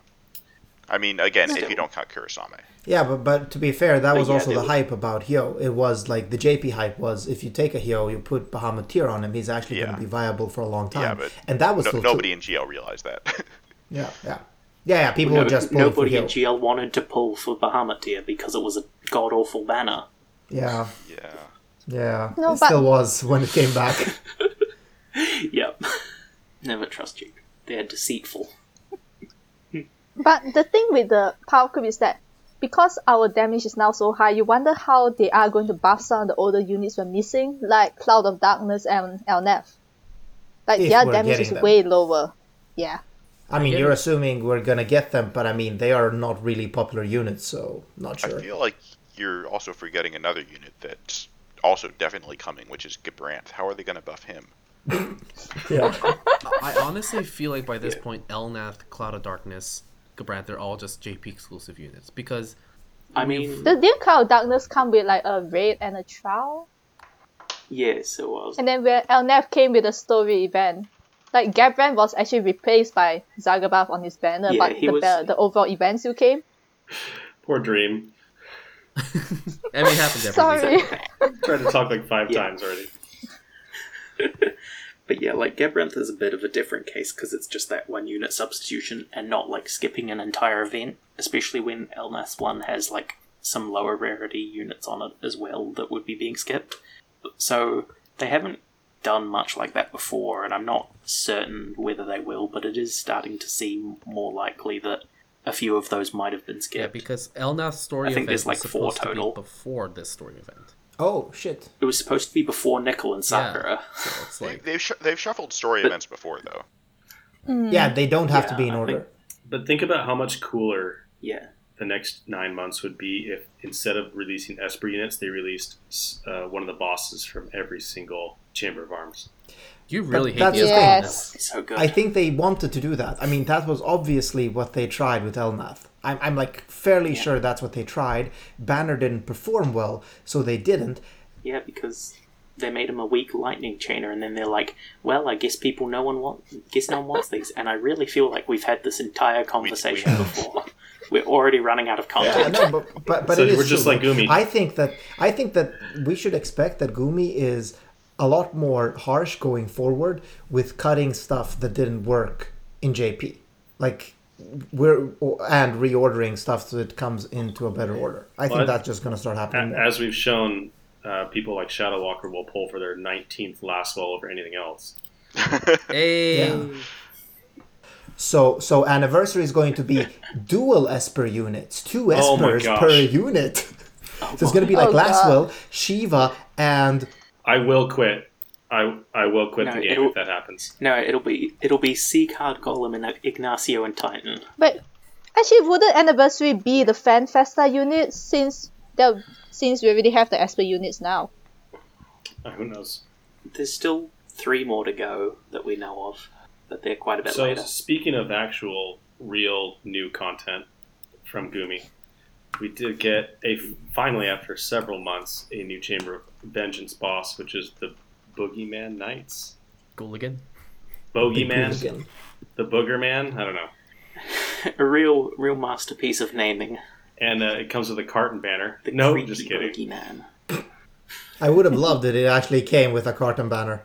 I mean, again, if you don't count Kurasame. yeah, but but to be fair, that But was yeah, also the was- hype about Hyoh. It was like the JP hype was if you take a Hyoh, you put Bahamut tier on him, he's actually going to be viable for a long time. Yeah, but and that was no, still nobody true. in GL realized that. [laughs] Yeah, yeah, yeah, yeah. People No- were just pulling for nobody in GL wanted to pull for Bahamut tier because it was a god awful banner. Yeah, yeah. yeah. No, it but- still was when it came back. [laughs] Yep. [laughs] Never trust you. They're deceitful. But the thing with the power creep is that because our damage is now so high, you wonder how they are going to buff some of the older units we're missing, like Cloud of Darkness and Elnath. Like If their damage is them. way lower. Yeah. I mean, get you're it. assuming we're gonna get them, but I mean, they are not really popular units, so not sure. I feel like you're also forgetting another unit that's also definitely coming, which is Gabranth. How are they going to buff him? [laughs] Yeah. [laughs] I honestly feel like by this point, Elnath, Cloud of Darkness, Gabranth, they're all just JP exclusive units because I mean, The Dear Cloud of Darkness come with like a raid and a trial. yes, it was. And then where Elnath came with a story event. Like Gabranth was actually replaced by Zargabaath on his banner, Yeah, but the, was- ba- the overall event still came. [laughs] Poor Dream. [laughs] I mean, it happens every Sorry. [laughs] Tried to talk like five Yeah. times already. But yeah, like Gabranth is a bit of a different case because it's just that one unit substitution and not like skipping an entire event, especially when Elnas 1 has like some lower rarity units on it as well that would be being skipped. So they haven't done much like that before, and I'm not certain whether they will, but it is starting to seem more likely that a few of those might have been Yeah, skipped. because Elnath's story I think event there's, was like, four supposed to total. be before this story event. Oh shit. It was supposed to be before Nichol and Sakura. So it's [laughs] They, like they've sh- they've shuffled story But- events before though. Yeah, they don't have to be in order. think- But think about how much cooler Yeah. the next nine months would be if instead of releasing Esper units, they released uh, one of the bosses from every single Chamber of Arms. you really hate that's the the Elnath. thing. Yes. So good. I think they wanted to do that. I mean, that was obviously what they tried with Elnath. I'm, I'm like fairly sure that's what they tried. Banner didn't perform well, so they didn't. Yeah, because they made him a weak lightning chainer, and then they're like, "Well, I guess people no one want, guess no one wants these." And I really feel like we've had this entire conversation have. before. [laughs] We're already running out of Yeah, content. no, but but, but So it is we're just true. like Gumi. I think that I think that we should expect that Gumi is a lot more harsh going forward with cutting stuff that didn't work in JP. Like we're and reordering stuff so it comes into a better order. I think that's just going to start happening. A- more. As we've shown, uh, people like Shadow Walker will pull for their 19th Lasswell over anything else. [laughs] Hey, Yeah. So so anniversary is going to be dual Esper units, two Oh my Espers gosh. per unit. [laughs] so it's going to be like Oh, God. Shiva, and I will quit. I I will quit No, the game it'll- if that happens. No, it'll be it'll be Sea Card Golem and Ignacio and Titan. But actually, wouldn't anniversary be the Fan Festa units since the since we already have the Esper units now? Uh, who knows? There's still three more to go that we know of, but they're quite a bit So later. speaking of actual real new content from Gumi, we did get a finally after several months a new Chamber of Vengeance boss, which is the Boogeyman Knights. Gooligan. Bogeyman, Hooligan. the Booger Man. I don't know. A real real masterpiece of naming. And uh, it comes with a carton banner. The no, just kidding. Boogeyman. I would have loved it. It actually came with a carton banner.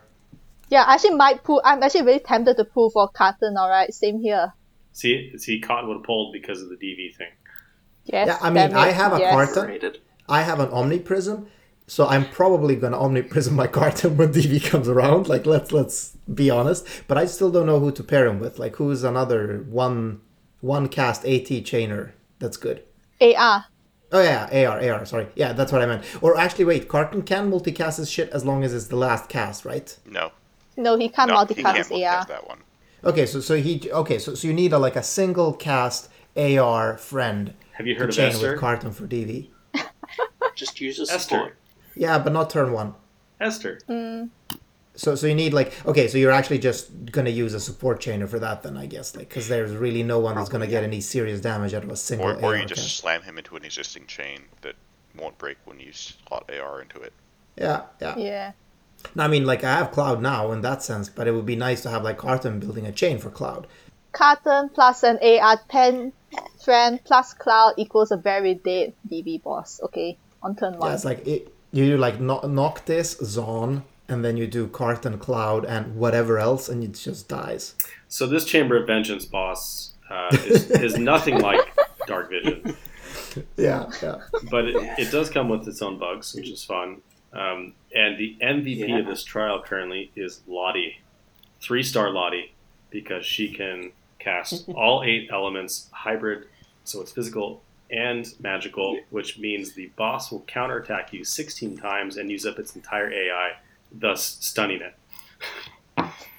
Yeah, I actually might pull. I'm actually very tempted to pull for Carton. All right, same here. See, see, Cotton would have pulled because of the DV thing. Yes. Yeah, I mean, I have a yes. Carton. I have an Omniprism, so I'm probably gonna Omniprism my carton [laughs] when DV comes around. Like let's let's be honest. But I still don't know who to pair him with. Like who's another one one cast AT chainer that's good. AR. Oh yeah, AR, AR, sorry. Yeah, that's what I meant. Or actually wait, Carton can multicast his shit as long as it's the last cast, right? No, No, he can't no, he multicast can't his multicast AR. that one. Okay, so so he okay, so so you need a like a single cast AR friend Have you to heard of chain Esther? with Carton for DV. [laughs] Just use a Esther. support. Yeah, but not turn one. Esther. Mm. So so you need like okay, so you're actually just gonna use a support chainer for that then I guess like because there's really no one that's gonna get any serious damage out of a single Or, or you just cast. slam him into an existing chain that won't break when you slot AR into it. Yeah, yeah, Yeah. No, I mean like I have Cloud now in that sense, but it would be nice to have like Carton building a chain for Cloud. Carton plus an AR 10 friend plus Cloud equals a very dead DV boss. Okay, on turn one. Yeah, it's like it, you do like no- Noctis, Xon, and then you do Carton, Cloud, and whatever else, and it just dies. So this Chamber of Vengeance boss uh, is, is nothing like Dark Vision, [laughs] Yeah, yeah. but it, it does come with its own bugs, which is fun. Um, and the MVP Yeah. of this trial currently is Lottie, three star Lottie, because she can cast [laughs] all eight elements hybrid, so it's physical and magical, which means the boss will counterattack you 16 times and use up its entire AI, thus stunning it.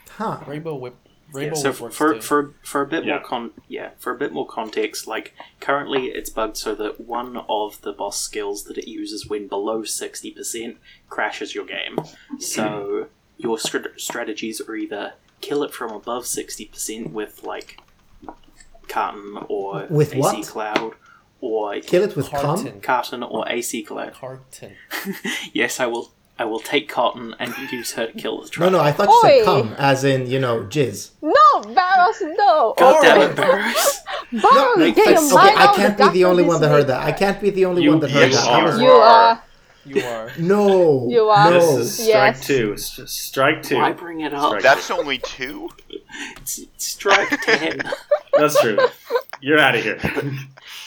Huh. Rainbow whip. Yeah, Rainbow so whip works for for for a bit Yeah. more con yeah for a bit more context, like currently it's bugged so that one of the boss skills that it uses when below sixty percent crashes your game. So [clears throat] your str- strategies are either kill it from above sixty percent with like carton or With AC what? cloud or Kill it with cum. Carton. carton or oh. AC cloud. Carton. [laughs] Yes, I will. I will take cotton and use her to kill the No, no, I thought you said Oi. cum, as in you know jizz. No, Barrows, no! God damn Alright. it, Barrows. Barrows, Like, [laughs] get your okay, mind I out can't be the only one that heard that. I can't be the only You- one that heard you that. I You are. You are. [laughs] No. You are. No. This is strike Yes. two. S- strike two. Why bring it up? Strike That's only two? It's- it's Strike ten. That's true. You're out of here.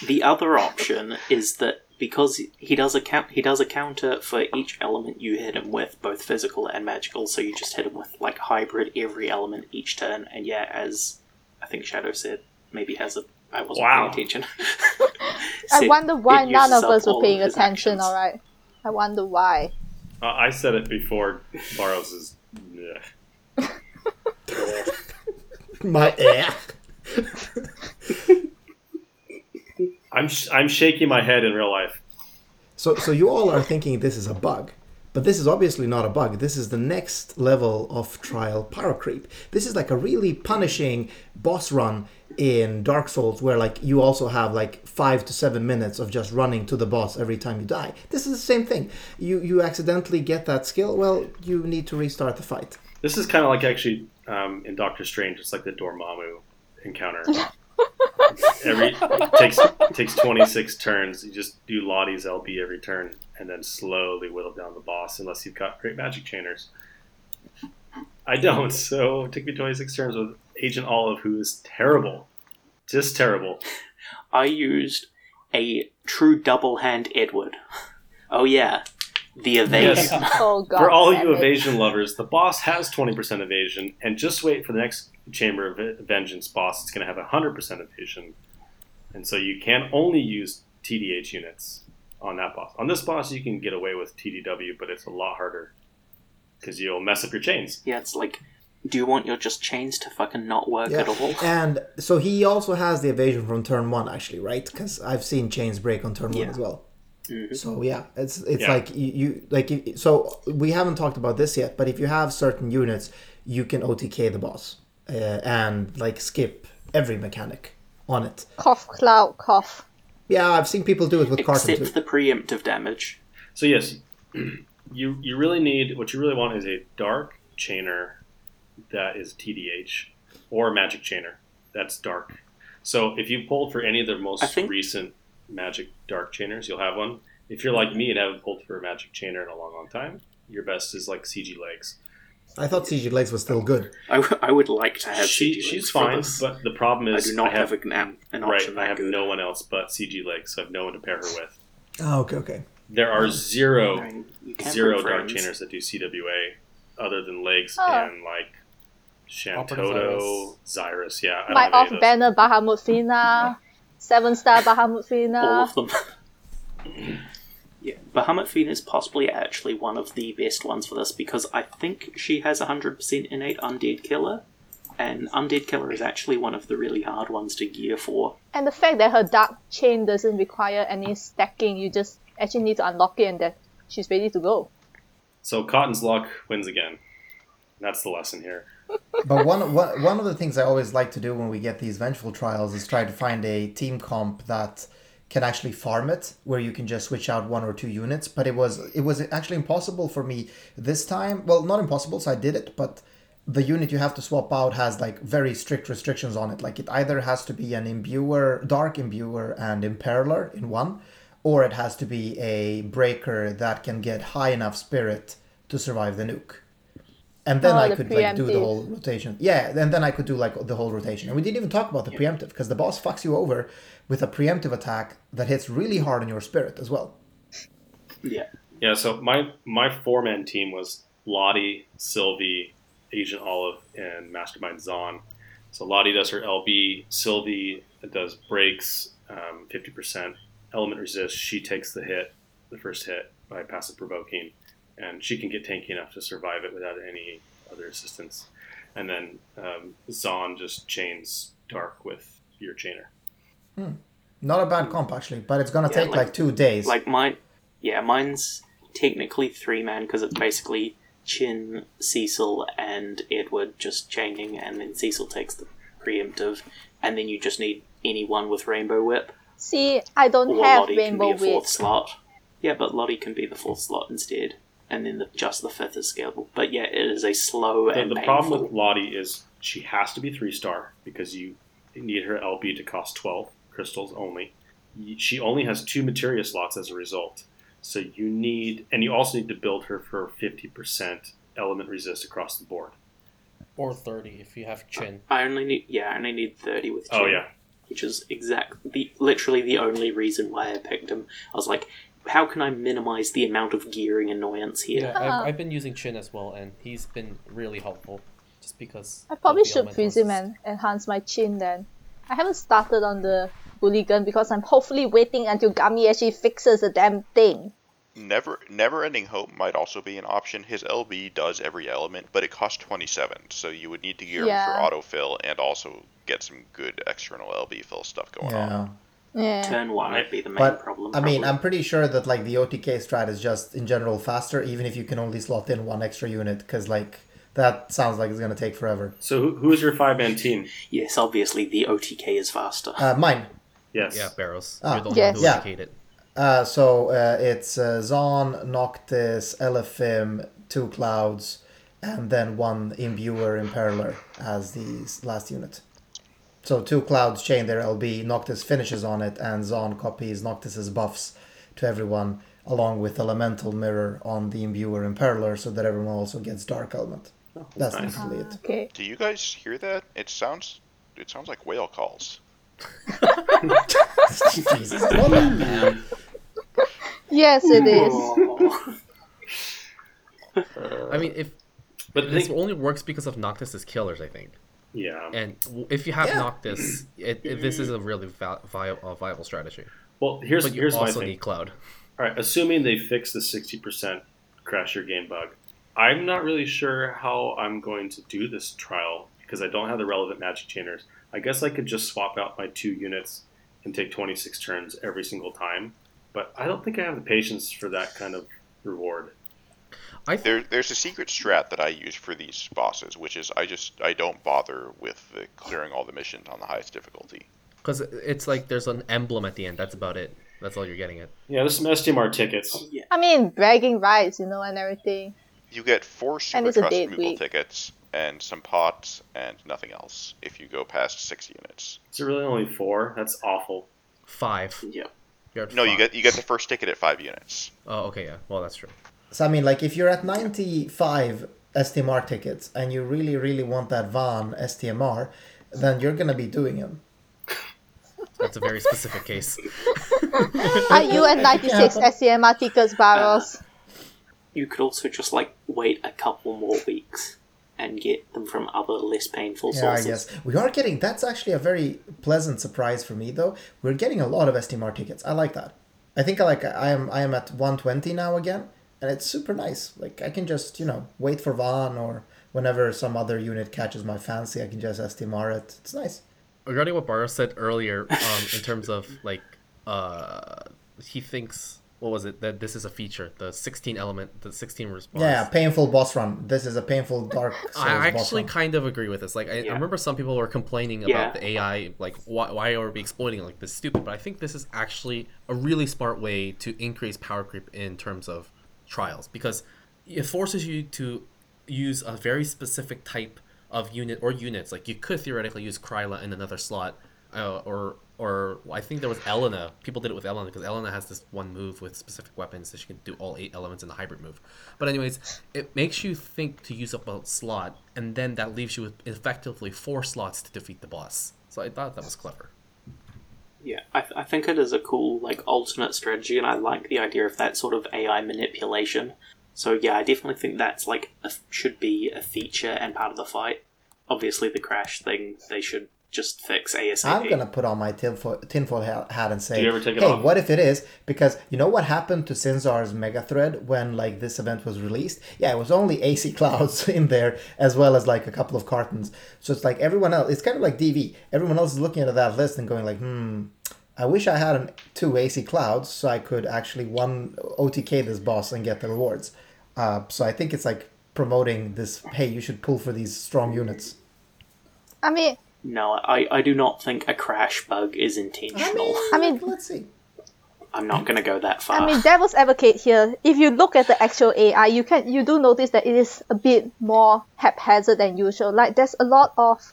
The other option is that because he does a count, he does a counter for each element you hit him with, both physical and magical. So you just hit him with like hybrid every element each turn. And yeah, as I think Shadow said, maybe has a. I wasn't Wow. paying attention. [laughs] I wonder why none of us were paying attention, actions. alright? I wonder why. Uh, I said it before. Barrows is. Yeah. [laughs] My eh. [laughs] I'm sh- I'm shaking my head in real life. So, so you all are thinking this is a bug, but this is obviously not a bug. This is the next level of trial power creep. This is like a really punishing boss run in Dark Souls, where like you also have like five to seven minutes of just running to the boss every time you die. This is the same thing. You you accidentally get that skill. Well, you need to restart the fight. This is kind of like actually um, in Doctor Strange. It's like the Dormammu encounter. [laughs] every takes takes 26 turns. You just do Lottie's LB every turn, and then slowly whittle down the boss. Unless you've got great magic chainers. I don't. So it took me 26 turns with Agent Olive, who is terrible, just terrible. I used a true double hand Edward. Oh yeah, The evasion. Yes. [laughs] Oh god. For all damn you it. evasion lovers, the boss has 20% evasion, and just wait for the next Chamber of Vengeance boss. It's going to have 100% evasion. And so you can only use TDH units on that boss. On this boss, you can get away with TDW, but it's a lot harder because you'll mess up your chains. Yeah, it's like, do you want your just chains to fucking not work Yeah. at all? [laughs] And so he also has the evasion from turn one, actually, right? Because I've seen chains break on turn one as well. Mhm. So yeah, it's it's Yeah. like you, you like if- so we haven't talked about this yet, but if you have certain units, you can OTK the boss uh, and like skip every mechanic on it. Cough cloud cough. Yeah, I've seen people do it with Carton Except too. the preemptive damage. So yes, you you really need what you really want is a dark chainer that is TDH or magic chainer that's dark. So if you pulled for any of the most think- recent magic dark chainers, you'll have one. If you're like me and haven't pulled for a magic chainer in a long, long time, your best is like CG legs. I thought CG Legs was still good. I, w- I would like to have She, CG she's legs for fine, this. but the problem is I do not have, have an, an right. option I have good. no one else but CG legs, so I have no one to pair her with. Oh, okay, okay. There are zero I mean, zero dark chainers that do CWA other than legs Oh. and like Shantoto, Xyrus. Yeah, I My don't have off any of those. banner Bahamut Fina. [laughs] Seven star Bahamut All of them. [laughs] yeah, Bahamut Fina is possibly actually one of the best ones for this because I think she has 100% innate Undead Killer, and Undead Killer is actually one of the really hard ones to gear for. And the fact that her dark chain doesn't require any stacking, you just actually need to unlock it and then she's ready to go. So Cotton's luck wins again. That's the lesson here. But one, one one of the things I always like to do when we get these vengeful trials is try to find a team comp that can actually farm it, where you can just switch out one or two units. But it was it was actually impossible for me this time. Well, not impossible, so I did it. But the unit you have to swap out has like very strict restrictions on it. Like it either has to be an imbuer, dark imbuer, and imperiler in one, or it has to be a breaker that can get high enough spirit to survive the nuke. And then Oh, I the could like do the whole rotation. Yeah, and then I could do like the whole rotation. And we didn't even talk about the preemptive because the boss fucks you over with a preemptive attack that hits really hard on your spirit as well. Yeah. Yeah, so my my four man team was Lottie, Sylvie, Agent Olive, and Mastermind Xon. So Lottie does her LB, Sylvie does breaks, um, fifty percent element resist. She takes the hit, the first hit by passive provoking, and she can get tanky enough to survive it without any other assistance. And then um, Xon just chains dark with your chainer. Not a bad comp actually, but it's gonna Yeah, take like- like, two days. Like mine, yeah, mine's technically three man because it's basically Chin, Cecil, and Edward just chaining, and then Cecil takes the preemptive, and then you just need anyone with Rainbow Whip, See, I don't or have Lottie Rainbow can be a fourth Whip. slot. Yeah, but Lottie can be the fourth slot instead, and then the, just the fifth is scalable. But yeah, it is a slow The, and the painful. problem with Lottie is she has to be three star because you need her LB to cost 12 crystals only. She only has two materia slots as a result. So you need, and you also need to build her for 50% element resist across the board. Or 30 if you have chin. I only need yeah, I only need thirty with oh, Chin. Oh, yeah. which is exact the literally the only reason why I picked him. I was like, how can I minimize the amount of gearing annoyance here? Yeah, Ah. I've, I've been using chin as well, and he's been really helpful. Just because. I probably should elementals. freeze him and enhance my chin then. I haven't started on the bully gun because I'm hopefully waiting until Gumi actually fixes the damn thing. Never, never ending hope might also be an option. His LB does every element, but it costs 27, so you would need to gear him for autofill and also get some good external LB fill stuff going on. Yeah. Yeah. Turn one would be the main But problem. I mean, probably. I'm pretty sure that like the OTK strat is just in general faster, even if you can only slot in one extra unit, because like that sounds like it's gonna take forever. So who, who is your five man team? yes, obviously the OTK is faster. Uh, mine. Yes. Yeah, Barrows. Ah, You're the one yes. who Yeah. indicated. Uh, so uh, it's uh, Xon, Noctis, Elephim, two clouds, and then one imbuer imperiler as the last unit. So two clouds chain their LB, Noctis finishes on it, and Xon copies Noctis's buffs to everyone, along with Elemental Mirror on the imbuer imperiler, so that everyone also gets Dark Element. Oh, That's nice. basically it. Ah, okay. Do you guys hear that? It sounds, it sounds like whale calls. [laughs] Jesus, what the- Yes, it is. Oh. I mean, if But this thing, only works because of Noctis's killers, I think. Yeah. And if you have Yeah. Noctis, it, it, this is a really vi- vi- uh, viable strategy. Well, here's But you here's my also thing. need Cloud. All right, assuming they fix the sixty percent crash your game bug, I'm not really sure how I'm going to do this trial because I don't have the relevant magic chainers. I guess I could just swap out my two units and take 26 turns every single time, but I don't think I have the patience for that kind of reward. I think There, there's a secret strat that I use for these bosses, which is I just I don't bother with the clearing all the missions on the highest difficulty. because it's like there's an emblem at the end. That's about it. That's all you're getting it. Yeah, there's some STMR tickets. Oh, yeah. I mean, bragging rights, you know, and everything. You get four super And it's a trust removal week. tickets and some pots and nothing else if you go past six units. Is it really only four? That's awful. Five. Yeah. You're at No, you get you get the first ticket at five units. Oh, okay, yeah. Well, that's true. So I mean, like if you're at 95 STMR tickets and you really, really want that Van STMR, then you're gonna be doing him. That's a very specific case. [laughs] Are you at 96 STMR tickets, Barros? You could also just like wait a couple more weeks and get them from other less painful Yeah, I sources. guess we are getting. That's actually a very pleasant surprise for me, though. We're getting a lot of STMR tickets. I like that. I think I like. I am. I am at 120 now again, and it's super nice. Like I can just you know wait for Van or whenever some other unit catches my fancy, I can just STMR it. It's nice. Regarding what Barrow said earlier, um, in terms of like, uh, he thinks what was it that this is a feature, the 16 element, the 16 response. Yeah, painful boss run. This is a painful Dark Souls I boss actually run. kind of agree with this. Like, I, I remember some people were complaining Yeah. about the AI, like, why, why are we exploiting it like this? Stupid. But I think this is actually a really smart way to increase power creep in terms of trials because it forces you to use a very specific type of unit or units. Like, you could theoretically use Kryla in another slot, uh, or or I think there was Elena. People did it with Elena because Elena has this one move with specific weapons that she can do all eight elements in the hybrid move. But anyways, it makes you think to use up a slot, and then that leaves you with effectively four slots to defeat the boss. So I thought that was clever. Yeah, I, th- I think it is a cool like alternate strategy, and I like the idea of that sort of AI manipulation. So yeah, I definitely think that's like should be a feature and part of the fight. Obviously, the crash thing they should just fix ASAP. I'm gonna put on my tinfoil, tinfoil hat and say, Do you ever take it "Hey, off? what if it is?" Because you know what happened to Sinzar's mega thread when like this event was released? Yeah, it was only AC [laughs] clouds in there as well as like a couple of cartons. So it's like everyone else. It's kind of like DV. Everyone else is looking at that list and going like, "Hmm, I wish I had an, two AC clouds so I could actually one OTK this boss and get the rewards." Uh, so I think it's like promoting this. Hey, you should pull for these strong units. I mean, No, I, I do not think a crash bug is I intentional. mean, I mean- let's see. I'm not going to go that far. I mean, devil's advocate here. If you look at the actual AI, you can you do notice that it is a bit more haphazard than usual. Like there's a lot of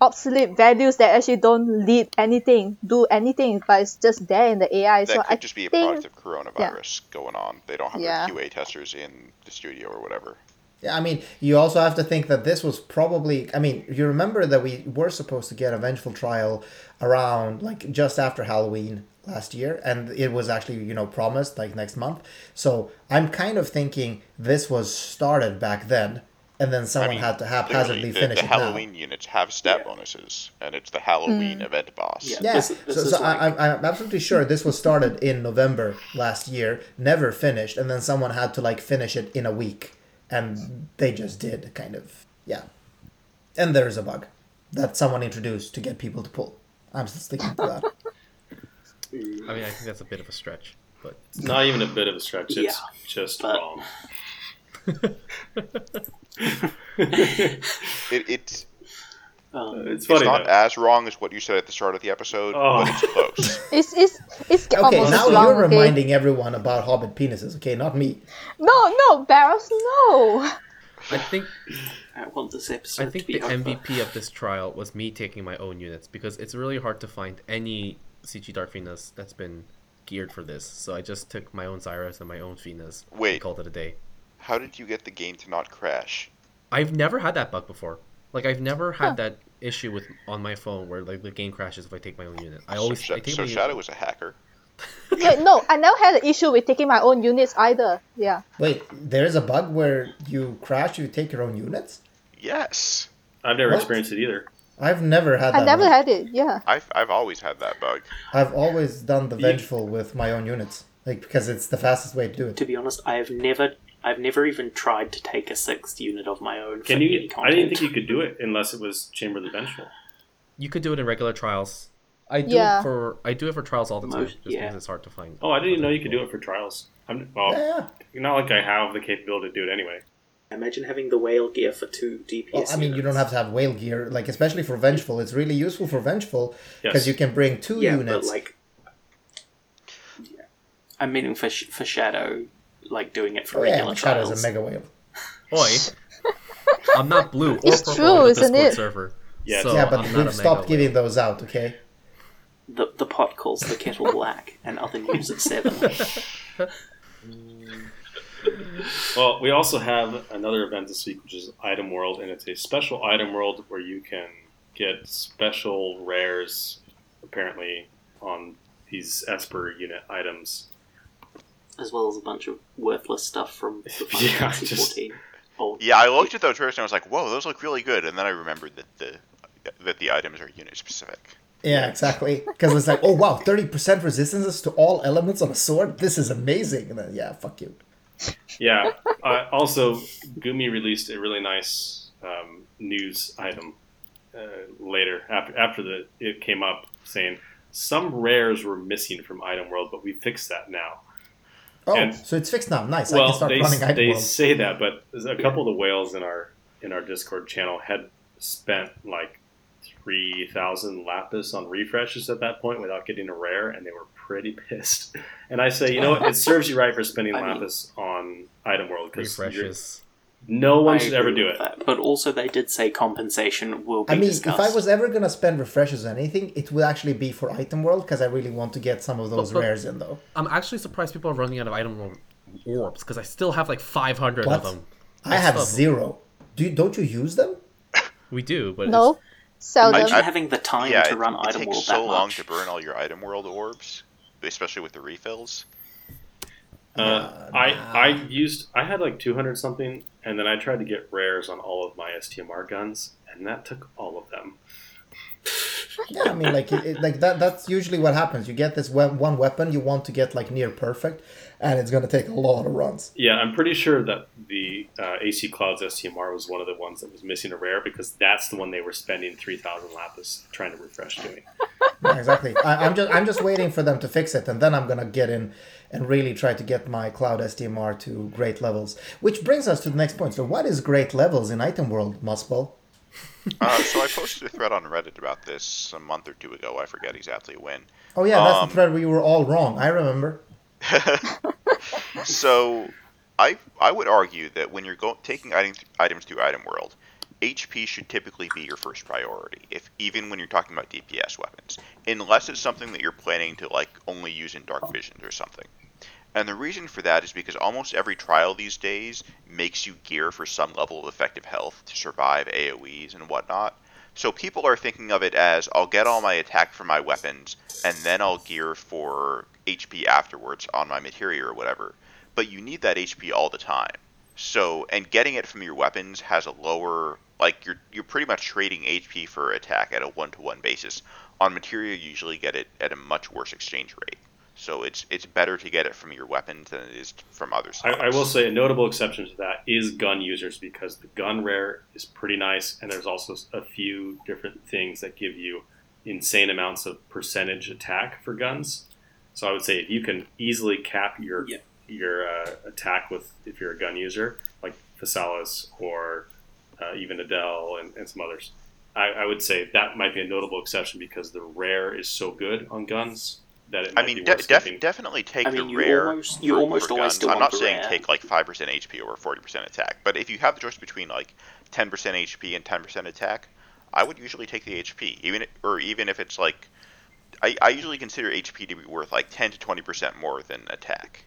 obsolete values that actually don't lead anything, do anything, but it's just there in the AI. That so could I just be a think, product of coronavirus going on. They don't have Yeah. their QA testers in the studio or whatever. Yeah, I mean, you also have to think that this was probably. I mean, you remember that we were supposed to get a vengeful trial around like just after Halloween last year, and it was actually you know promised like next month. So I'm kind of thinking this was started back then, and then someone I mean, had to haphazardly the, finish the it Halloween units have stat Yeah. bonuses, and it's the Halloween Mm. event boss. Yeah. Yeah, This- this so, is so like- I, I'm, I'm absolutely sure this was started in November last year, never finished, and then someone had to like finish it in a week, and they just did kind of yeah. And there's a bug that someone introduced to get people to pull. I'm still sticking to that. [laughs] I mean, I think that's a bit of a stretch, but It's not even a bit of a stretch. It's Yeah, just but- wrong. [laughs] [laughs] It, it's um, It's it's not though. as wrong as what you said at the start of the episode, Oh. but it's close. [laughs] it's it's it's Okay, almost now wrong, you're okay? reminding everyone about hobbit penises. Okay, not me. No, no, Barros, no. I think I want this episode I think to be the over. MVP of this trial was me taking my own units because it's really hard to find any CG Dark Finas that's been geared for this. So I just took my own Cyrus and my own Finas and Wait. called it a day. How did you get the game to not crash? I've never had that bug before. Like I've never had Huh. that issue with on my phone where like the game crashes if I take my own unit. I always Sha- I take so my Shadow was a hacker. [laughs] Wait, no, I never had an issue with taking my own units either. Yeah. Wait, there is a bug where you crash, you take your own units? Yes, I've never What? experienced it either. I've never had that. I never bug. had it. Yeah. I've I've always had that bug. I've always done the vengeful with my own units, like because it's the fastest way to do it. To be honest, I have never, I've never even tried to take a sixth unit of my own. Can for you? any I didn't think you could do it unless it was Chamber of the Vengeful. You could do it in regular trials. I do Yeah. it for I do it for trials all the time, Most- just yeah. because it's hard to find. Oh, I didn't even know you could do it for trials. I'm well, Yeah, yeah. not like I have the capability to do it anyway. Imagine having the whale gear for two DPS. Well, I mean, you don't have to have whale gear, like especially for vengeful. It's really useful for vengeful because Yes. you can bring two Yeah, units. but like, yeah. I'm meaning for sh- for shadow, like doing it for oh yeah, regular but Shadow's trials. a mega whale. [laughs] Oi, I'm not blue or It's purple true, on the isn't Discord it? server. Yeah, so yeah, but I'm not a we've mega stopped whale. giving those out. Okay. the the pot calls the kettle black, and other news at seven. [laughs] Well, we also have another event this week, which is Item World, and it's a special item world where you can get special rares, apparently, on these Esper unit items. As well as a bunch of worthless stuff from the [laughs] Final Yeah, Fantasy just- 14. Oh, Yeah, I looked at those first and I was like, "Whoa, those look really good." And then I remembered that the that the items are unit specific. Yeah, exactly. Because it's like, oh wow, thirty percent resistances to all elements on a sword. This is amazing. And then yeah, fuck you. Yeah. uh, also, Gumi released a really nice um, news item uh, later after after the it came up saying some rares were missing from Item World, but we fixed that now. Oh, And- so it's fixed now. Nice. I well, can start they, running item they say that, but a couple of the whales in our in our Discord channel had spent like three thousand lapis on refreshes at that point without getting a rare, and they were pretty [laughs] pissed. And I say, you know, what? it [laughs] serves you right for spending I mean- lapis on item world because refreshes. No one I should ever do it. That. But also, they did say compensation will be I mean, discussed. if I was ever gonna spend refreshes or anything, it would actually be for item world because I really want to get some of those But- but- rares in though. I'm actually surprised people are running out of item or- orbs because I still have like 500 What? of them. I have still- zero. Do you, don't you use them? We do, but No. So Seldom. Imagine having the time yeah, to it, run it item takes world so that long much. to burn all your item world orbs, especially with the refills. Uh, I I used I had like two hundred something, and then I tried to get rares on all of my STMR guns, and that took all of them. Yeah, I mean, like, it, it- like that. That's usually what happens. You get this one weapon you want to get like near perfect, and it's gonna take a lot of runs. Yeah, I'm pretty sure that the uh, AC Clouds STMR was one of the ones that was missing a rare because that's the one they were spending three thousand lapis trying to refresh doing. [laughs] Yeah, exactly. I, I'm just I'm just waiting for them to fix it, and then I'm gonna get in and really try to get my cloud STMR to great levels. Which brings us to the next point. So, what is great levels in item world, Muspel? Uh, so I posted a thread on Reddit about this a month or two ago. I forget exactly when. Oh yeah, that's Um, the thread we were all wrong. I remember. [laughs] so I I would argue that when you're go- taking items items through item world, HP should typically be your first priority. If even when you're talking about DPS weapons, unless it's something that you're planning to like only use in dark visions or something. And the reason for that is because almost every trial these days makes you gear for some level of effective health to survive AoEs and whatnot. So people are thinking of it as I'll get all my attack from my weapons, and then I'll gear for HP afterwards on my materia or whatever. But you need that HP all the time. So and getting it from your weapons has a lower like you're you're pretty much trading HP for attack at a one to one basis. On materia you usually get it at a much worse exchange rate. So it's it's better to get it from your weapons than it is from other I. I will say a notable exception to that is gun users because the gun rare is pretty nice, and there's also a few different things that give you insane amounts of percentage attack for guns. So I would say if you can easily cap your Yeah. your uh, attack with if you're a gun user like Phasalis or uh, even Edel and, and some others, I, I would say that might be a notable exception because the rare is so good on guns that it might I mean, be de- worth def- definitely take I mean, the you rare. almost- you for- almost always guns. still I'm want not the saying rare. take like five percent HP over forty percent attack, but if you have the choice between like ten percent HP and ten percent attack, I would usually take the HP, even i- or even if it's like, I, I usually consider HP to be worth like ten to twenty percent more than attack.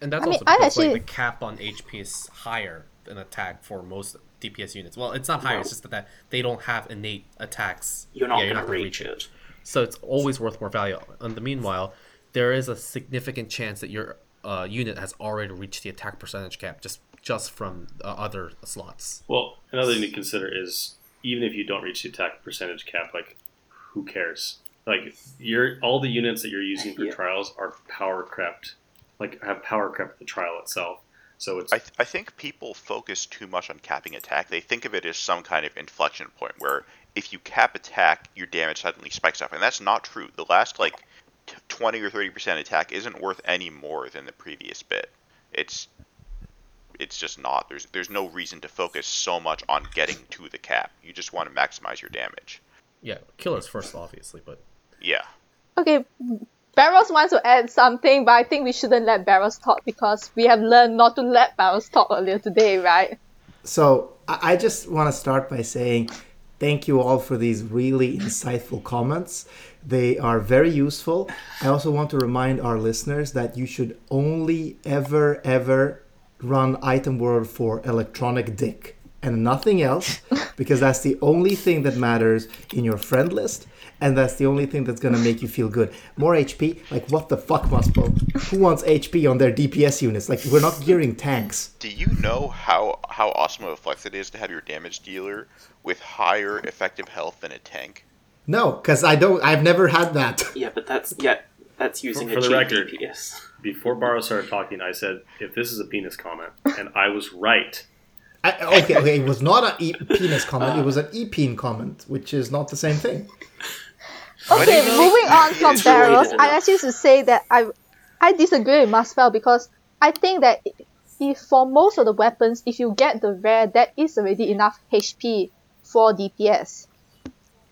and that's I also I because like, actually- the cap on HP is higher than attack for most DPS units. Well, it's not higher; No. it's just that they don't have innate attacks. You're not Yeah, going to gonna reach it. So it's always worth more value. And the meanwhile, there is a significant chance that your uh, unit has already reached the attack percentage cap just just from uh, other slots. Well, another thing to consider is even if you don't reach the attack percentage cap, like who cares? Like you're all the units that you're using for Yeah. trials are power crept, like have power crept the trial itself. So it's I, th- I think people focus too much on capping attack. They think of it as some kind of inflection point where if you cap attack, your damage suddenly spikes up, and that's not true. The last like 20 or 30 percent attack isn't worth any more than the previous bit. It's it's just not. There's there's no reason to focus so much on getting to the cap. You just want to maximize your damage. Yeah, killers first, obviously, but Yeah. Okay, Barros wants to add something, but I think we shouldn't let Barros talk because we have learned not to let Barros talk earlier today, right? So I I just want to start by saying thank you all for these really insightful comments. They are very useful. I also want to remind our listeners that you should only ever, ever run Item World for electronic dick and nothing else, [laughs] because that's the only thing that matters in your friend list. And that's the only thing that's gonna make you feel good. More HP? Like what the fuck, Muspel? Who wants HP on their DPS units? Like we're not gearing tanks. Do you know how how awesome of a flex it is to have your damage dealer with higher effective health than a tank? No, because I don't. I've never had that. [laughs] Yeah, but that's yeah, that's using For a the cheap record. DPS. before Barrow started talking, I said if this is a penis comment, and I was right. I, okay, okay. It was not an e- penis comment. It uh. was an e-peen comment, which is not the same thing. Okay, moving on from It's I enough. actually should say that I I disagree with Muspel because I think that if for most of the weapons, if you get the rare, that is already enough HP for DPS.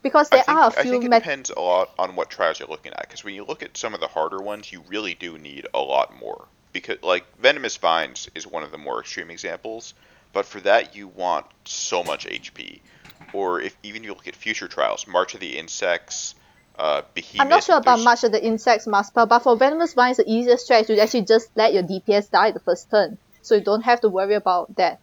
Because there think, are a few I think it met- depends a lot on what trials you're looking at. Because when you look at some of the harder ones, you really do need a lot more. Because like venomous vines is one of the more extreme examples, but for that you want so much HP. Or if even you look at future trials, March of the Insects, uh, Behemoth. I'm not sure about much of the insects Muspel, but for Venomous Vines, the easiest strat is to actually just let your DPS die the first turn. So you don't have to worry about that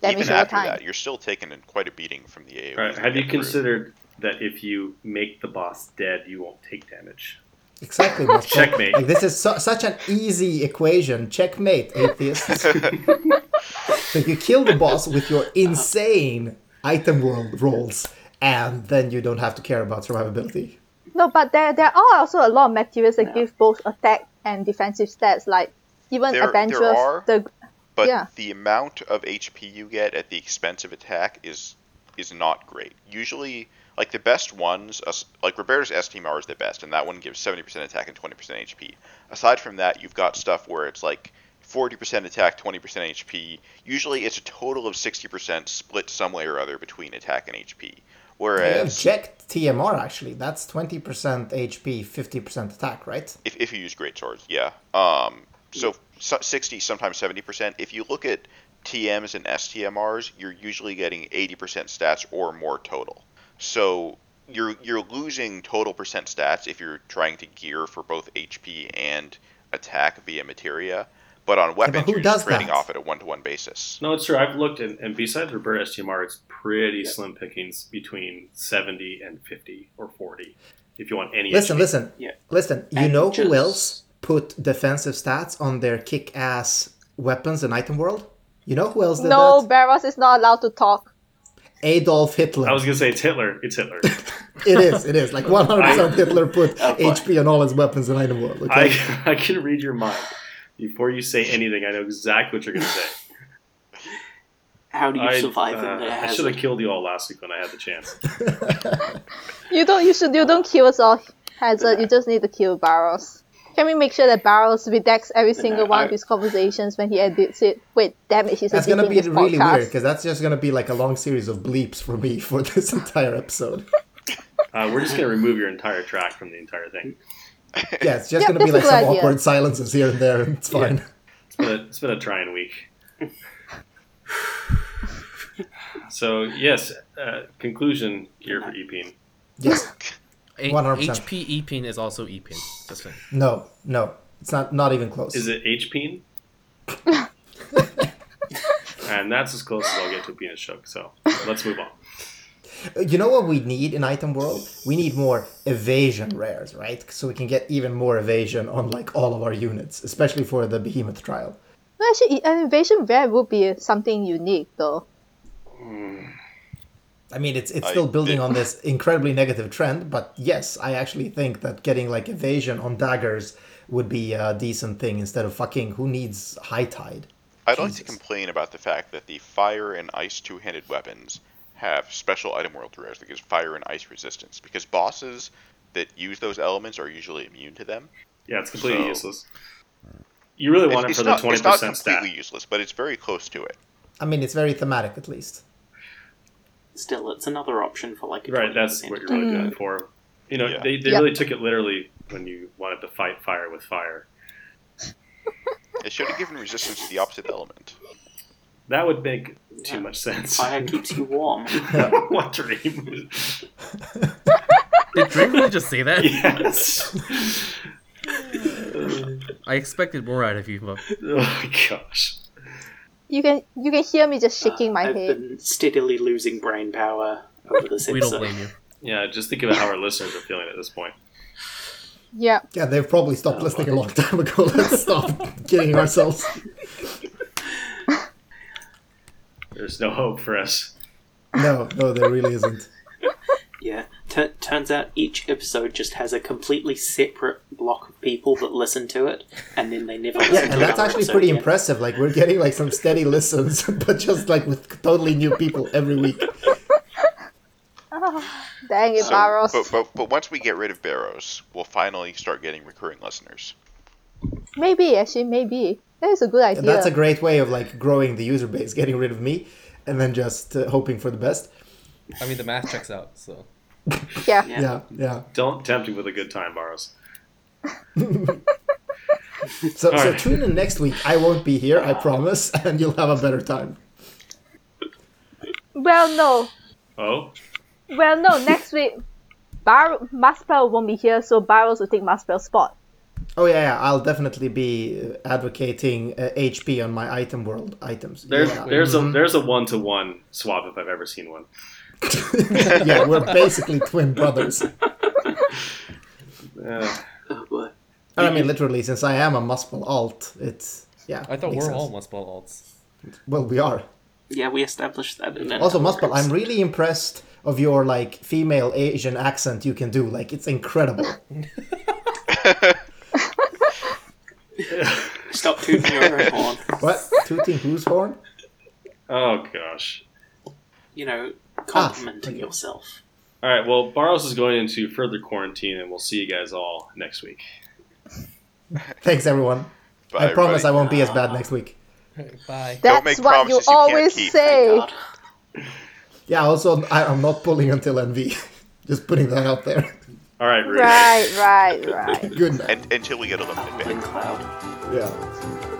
damage Even over after time. that, you're still taking quite a beating from the AoE. Right? Have you considered that if you make the boss dead, you won't take damage? Exactly. [laughs] Checkmate. Like this is su- such an easy equation. Checkmate, atheists. [laughs] so [laughs] you kill the boss with your insane item world rolls, and then you don't have to care about survivability. No, but there there are also a lot of materials that give both attack and defensive stats, like even There- there adventurous. are. The But Yeah. the amount of HP you get at the expense of attack is is not great. Usually, like the best ones, like Roberta's STMR is the best, and that one gives 70% attack and 20% HP. Aside from that, you've got stuff where it's like 40% attack, 20% HP. Usually, it's a total of 60% split some way or other between attack and HP. I Whereas checked TMR actually. That's twenty percent HP, fifty percent attack, right? if, if you use great swords, yeah. Um, so, so 60, sometimes 70%. If you look at TMs and STMRs, you're usually getting 80% stats or more total. So you're you're losing total percent stats if you're trying to gear for both HP and attack via materia. But on weapons, who you're does just trading that? off at a one-to-one basis. No, it's true. I've looked, and, and besides Roberta STMR, it's pretty slim pickings between 70 and 50 or 40 if you want any. Listen, HP. listen, Yeah. listen. You And know just- who else put defensive stats on their kick-ass weapons in item world? You know who else did no, that? Barros is not allowed to talk. Adolf Hitler. I was gonna say it's Hitler. It's Hitler. [laughs] It is. It is. Like 100% Hitler put. [laughs] HP on all his weapons in item world. Okay. I, [laughs] I can read your mind. Before you say anything, I know exactly what you're gonna say. How do you I, survive uh, in there? I should have killed you all last week when I had the chance. You don't. You should. You don't kill us all, Hazard. You just need to kill Barros. Can we make sure that Barros redacts every single one I- of his conversations when he edits it? Wait, damn it, he's That's gonna be really podcast. weird because that's just gonna be like a long series of bleeps for me for this [laughs] entire episode. Uh, we're just gonna remove your entire track from the entire thing. Yeah, it's just Yeah, gonna be like some idea. awkward silences here and there, and it's Yeah. fine. It's been a, it's been a trying week. [sighs] So yes, uh, conclusion here for E Epeen. Yes. A- 100%. HP EPIN is also EPIN. Just saying. No. No. It's not. Not even close. Is it H Peen? [laughs] and that's as close as I'll get to a penis joke. So let's move on. You know what we need in item world? We need more evasion rares, right? So we can get even more evasion on like all of our units, especially for the behemoth trial. No, actually, an evasion rare would be something unique though. Hmm. I mean, it's it's I still building did- on this incredibly negative trend, but yes, I actually think that getting like evasion on daggers would be a decent thing instead of fucking who needs high tide. I'd like to complain about the fact that the fire and ice two-handed weapons have special item world rares that gives fire and ice resistance because bosses that use those elements are usually immune to them. Yeah, it's completely So- useless. You really want it's, it it's for the not, twenty it's not completely stat. useless, but it's very close to it. I mean, it's very thematic at least. Still, it's another option for like a Right, that's what you're really mm. going for. You know, Yeah. they, they Yep. really took it literally when you wanted to fight fire with fire. [laughs] It should have given resistance to the opposite element. That would make Yeah. too much sense. Fire keeps you warm. [laughs] what dream? [laughs] Did Dream really just say that? yes. I expected more out of you, but oh my gosh. You can you can hear me just shaking uh, my I've head. been steadily losing brain power over this [laughs] we don't blame you. Yeah, just think about how our listeners are feeling at this point. Yeah. Yeah, they've probably stopped Oh, listening a long time ago. [laughs] Let's stop kidding ourselves. There's no hope for us. No, no, there really isn't. Yeah. T- turns out each episode just has a completely separate block of people that listen to it, and then they never listen Yeah, to and that's actually pretty again. impressive. Like we're getting like some steady listens, [laughs] but just like with totally new people every week. [laughs] Dang it, So, Barros. but, but but once we get rid of Barrows, we'll finally start getting recurring listeners. Maybe actually, maybe that is a good idea. And that's a great way of like growing the user base, getting rid of me, and then just uh, hoping for the best. I mean, the math checks out, so. yeah. Yeah. Yeah, yeah. Don't tempt me with a good time, Barrows. [laughs] So, so Alright. tune in next week. I won't be here, I promise, [laughs] and you'll have a better time. Well, no. Oh? Well, no. Next week, Bar Muspel won't be here, so Barros will take Muspel's spot. Oh yeah, yeah I'll definitely be uh, advocating uh, HP on my item world items. There's yeah. there's a there's a one to one swap if I've ever seen one. [laughs] yeah, we're basically twin brothers. Uh, Oh, boy. I mean, literally, since I am a Muspel alt, it's yeah. I thought we're sense. all Muspel alts. Well, we are. Yeah, we established that. In Also, another Muspel, I'm really impressed of your like female Asian accent you can do. Like, it's incredible. [laughs] [laughs] Stop tooting your own horn. what? Tooting whose horn? oh gosh. You know, Ah, complimenting okay. yourself. All right. Well, Barrows is going into further quarantine, and we'll see you guys all next week. [laughs] Thanks, everyone. I Bye, promise I won't be as bad next week. Bye. Don't That's make what you promises you can't always keep. say. [laughs] Yeah. Also, I, I'm not pulling until NV. [laughs] Just putting that out there. All right, Ruth. Right, right, right. Good man. And, until we get a limited ban. Bling cloud. Yeah.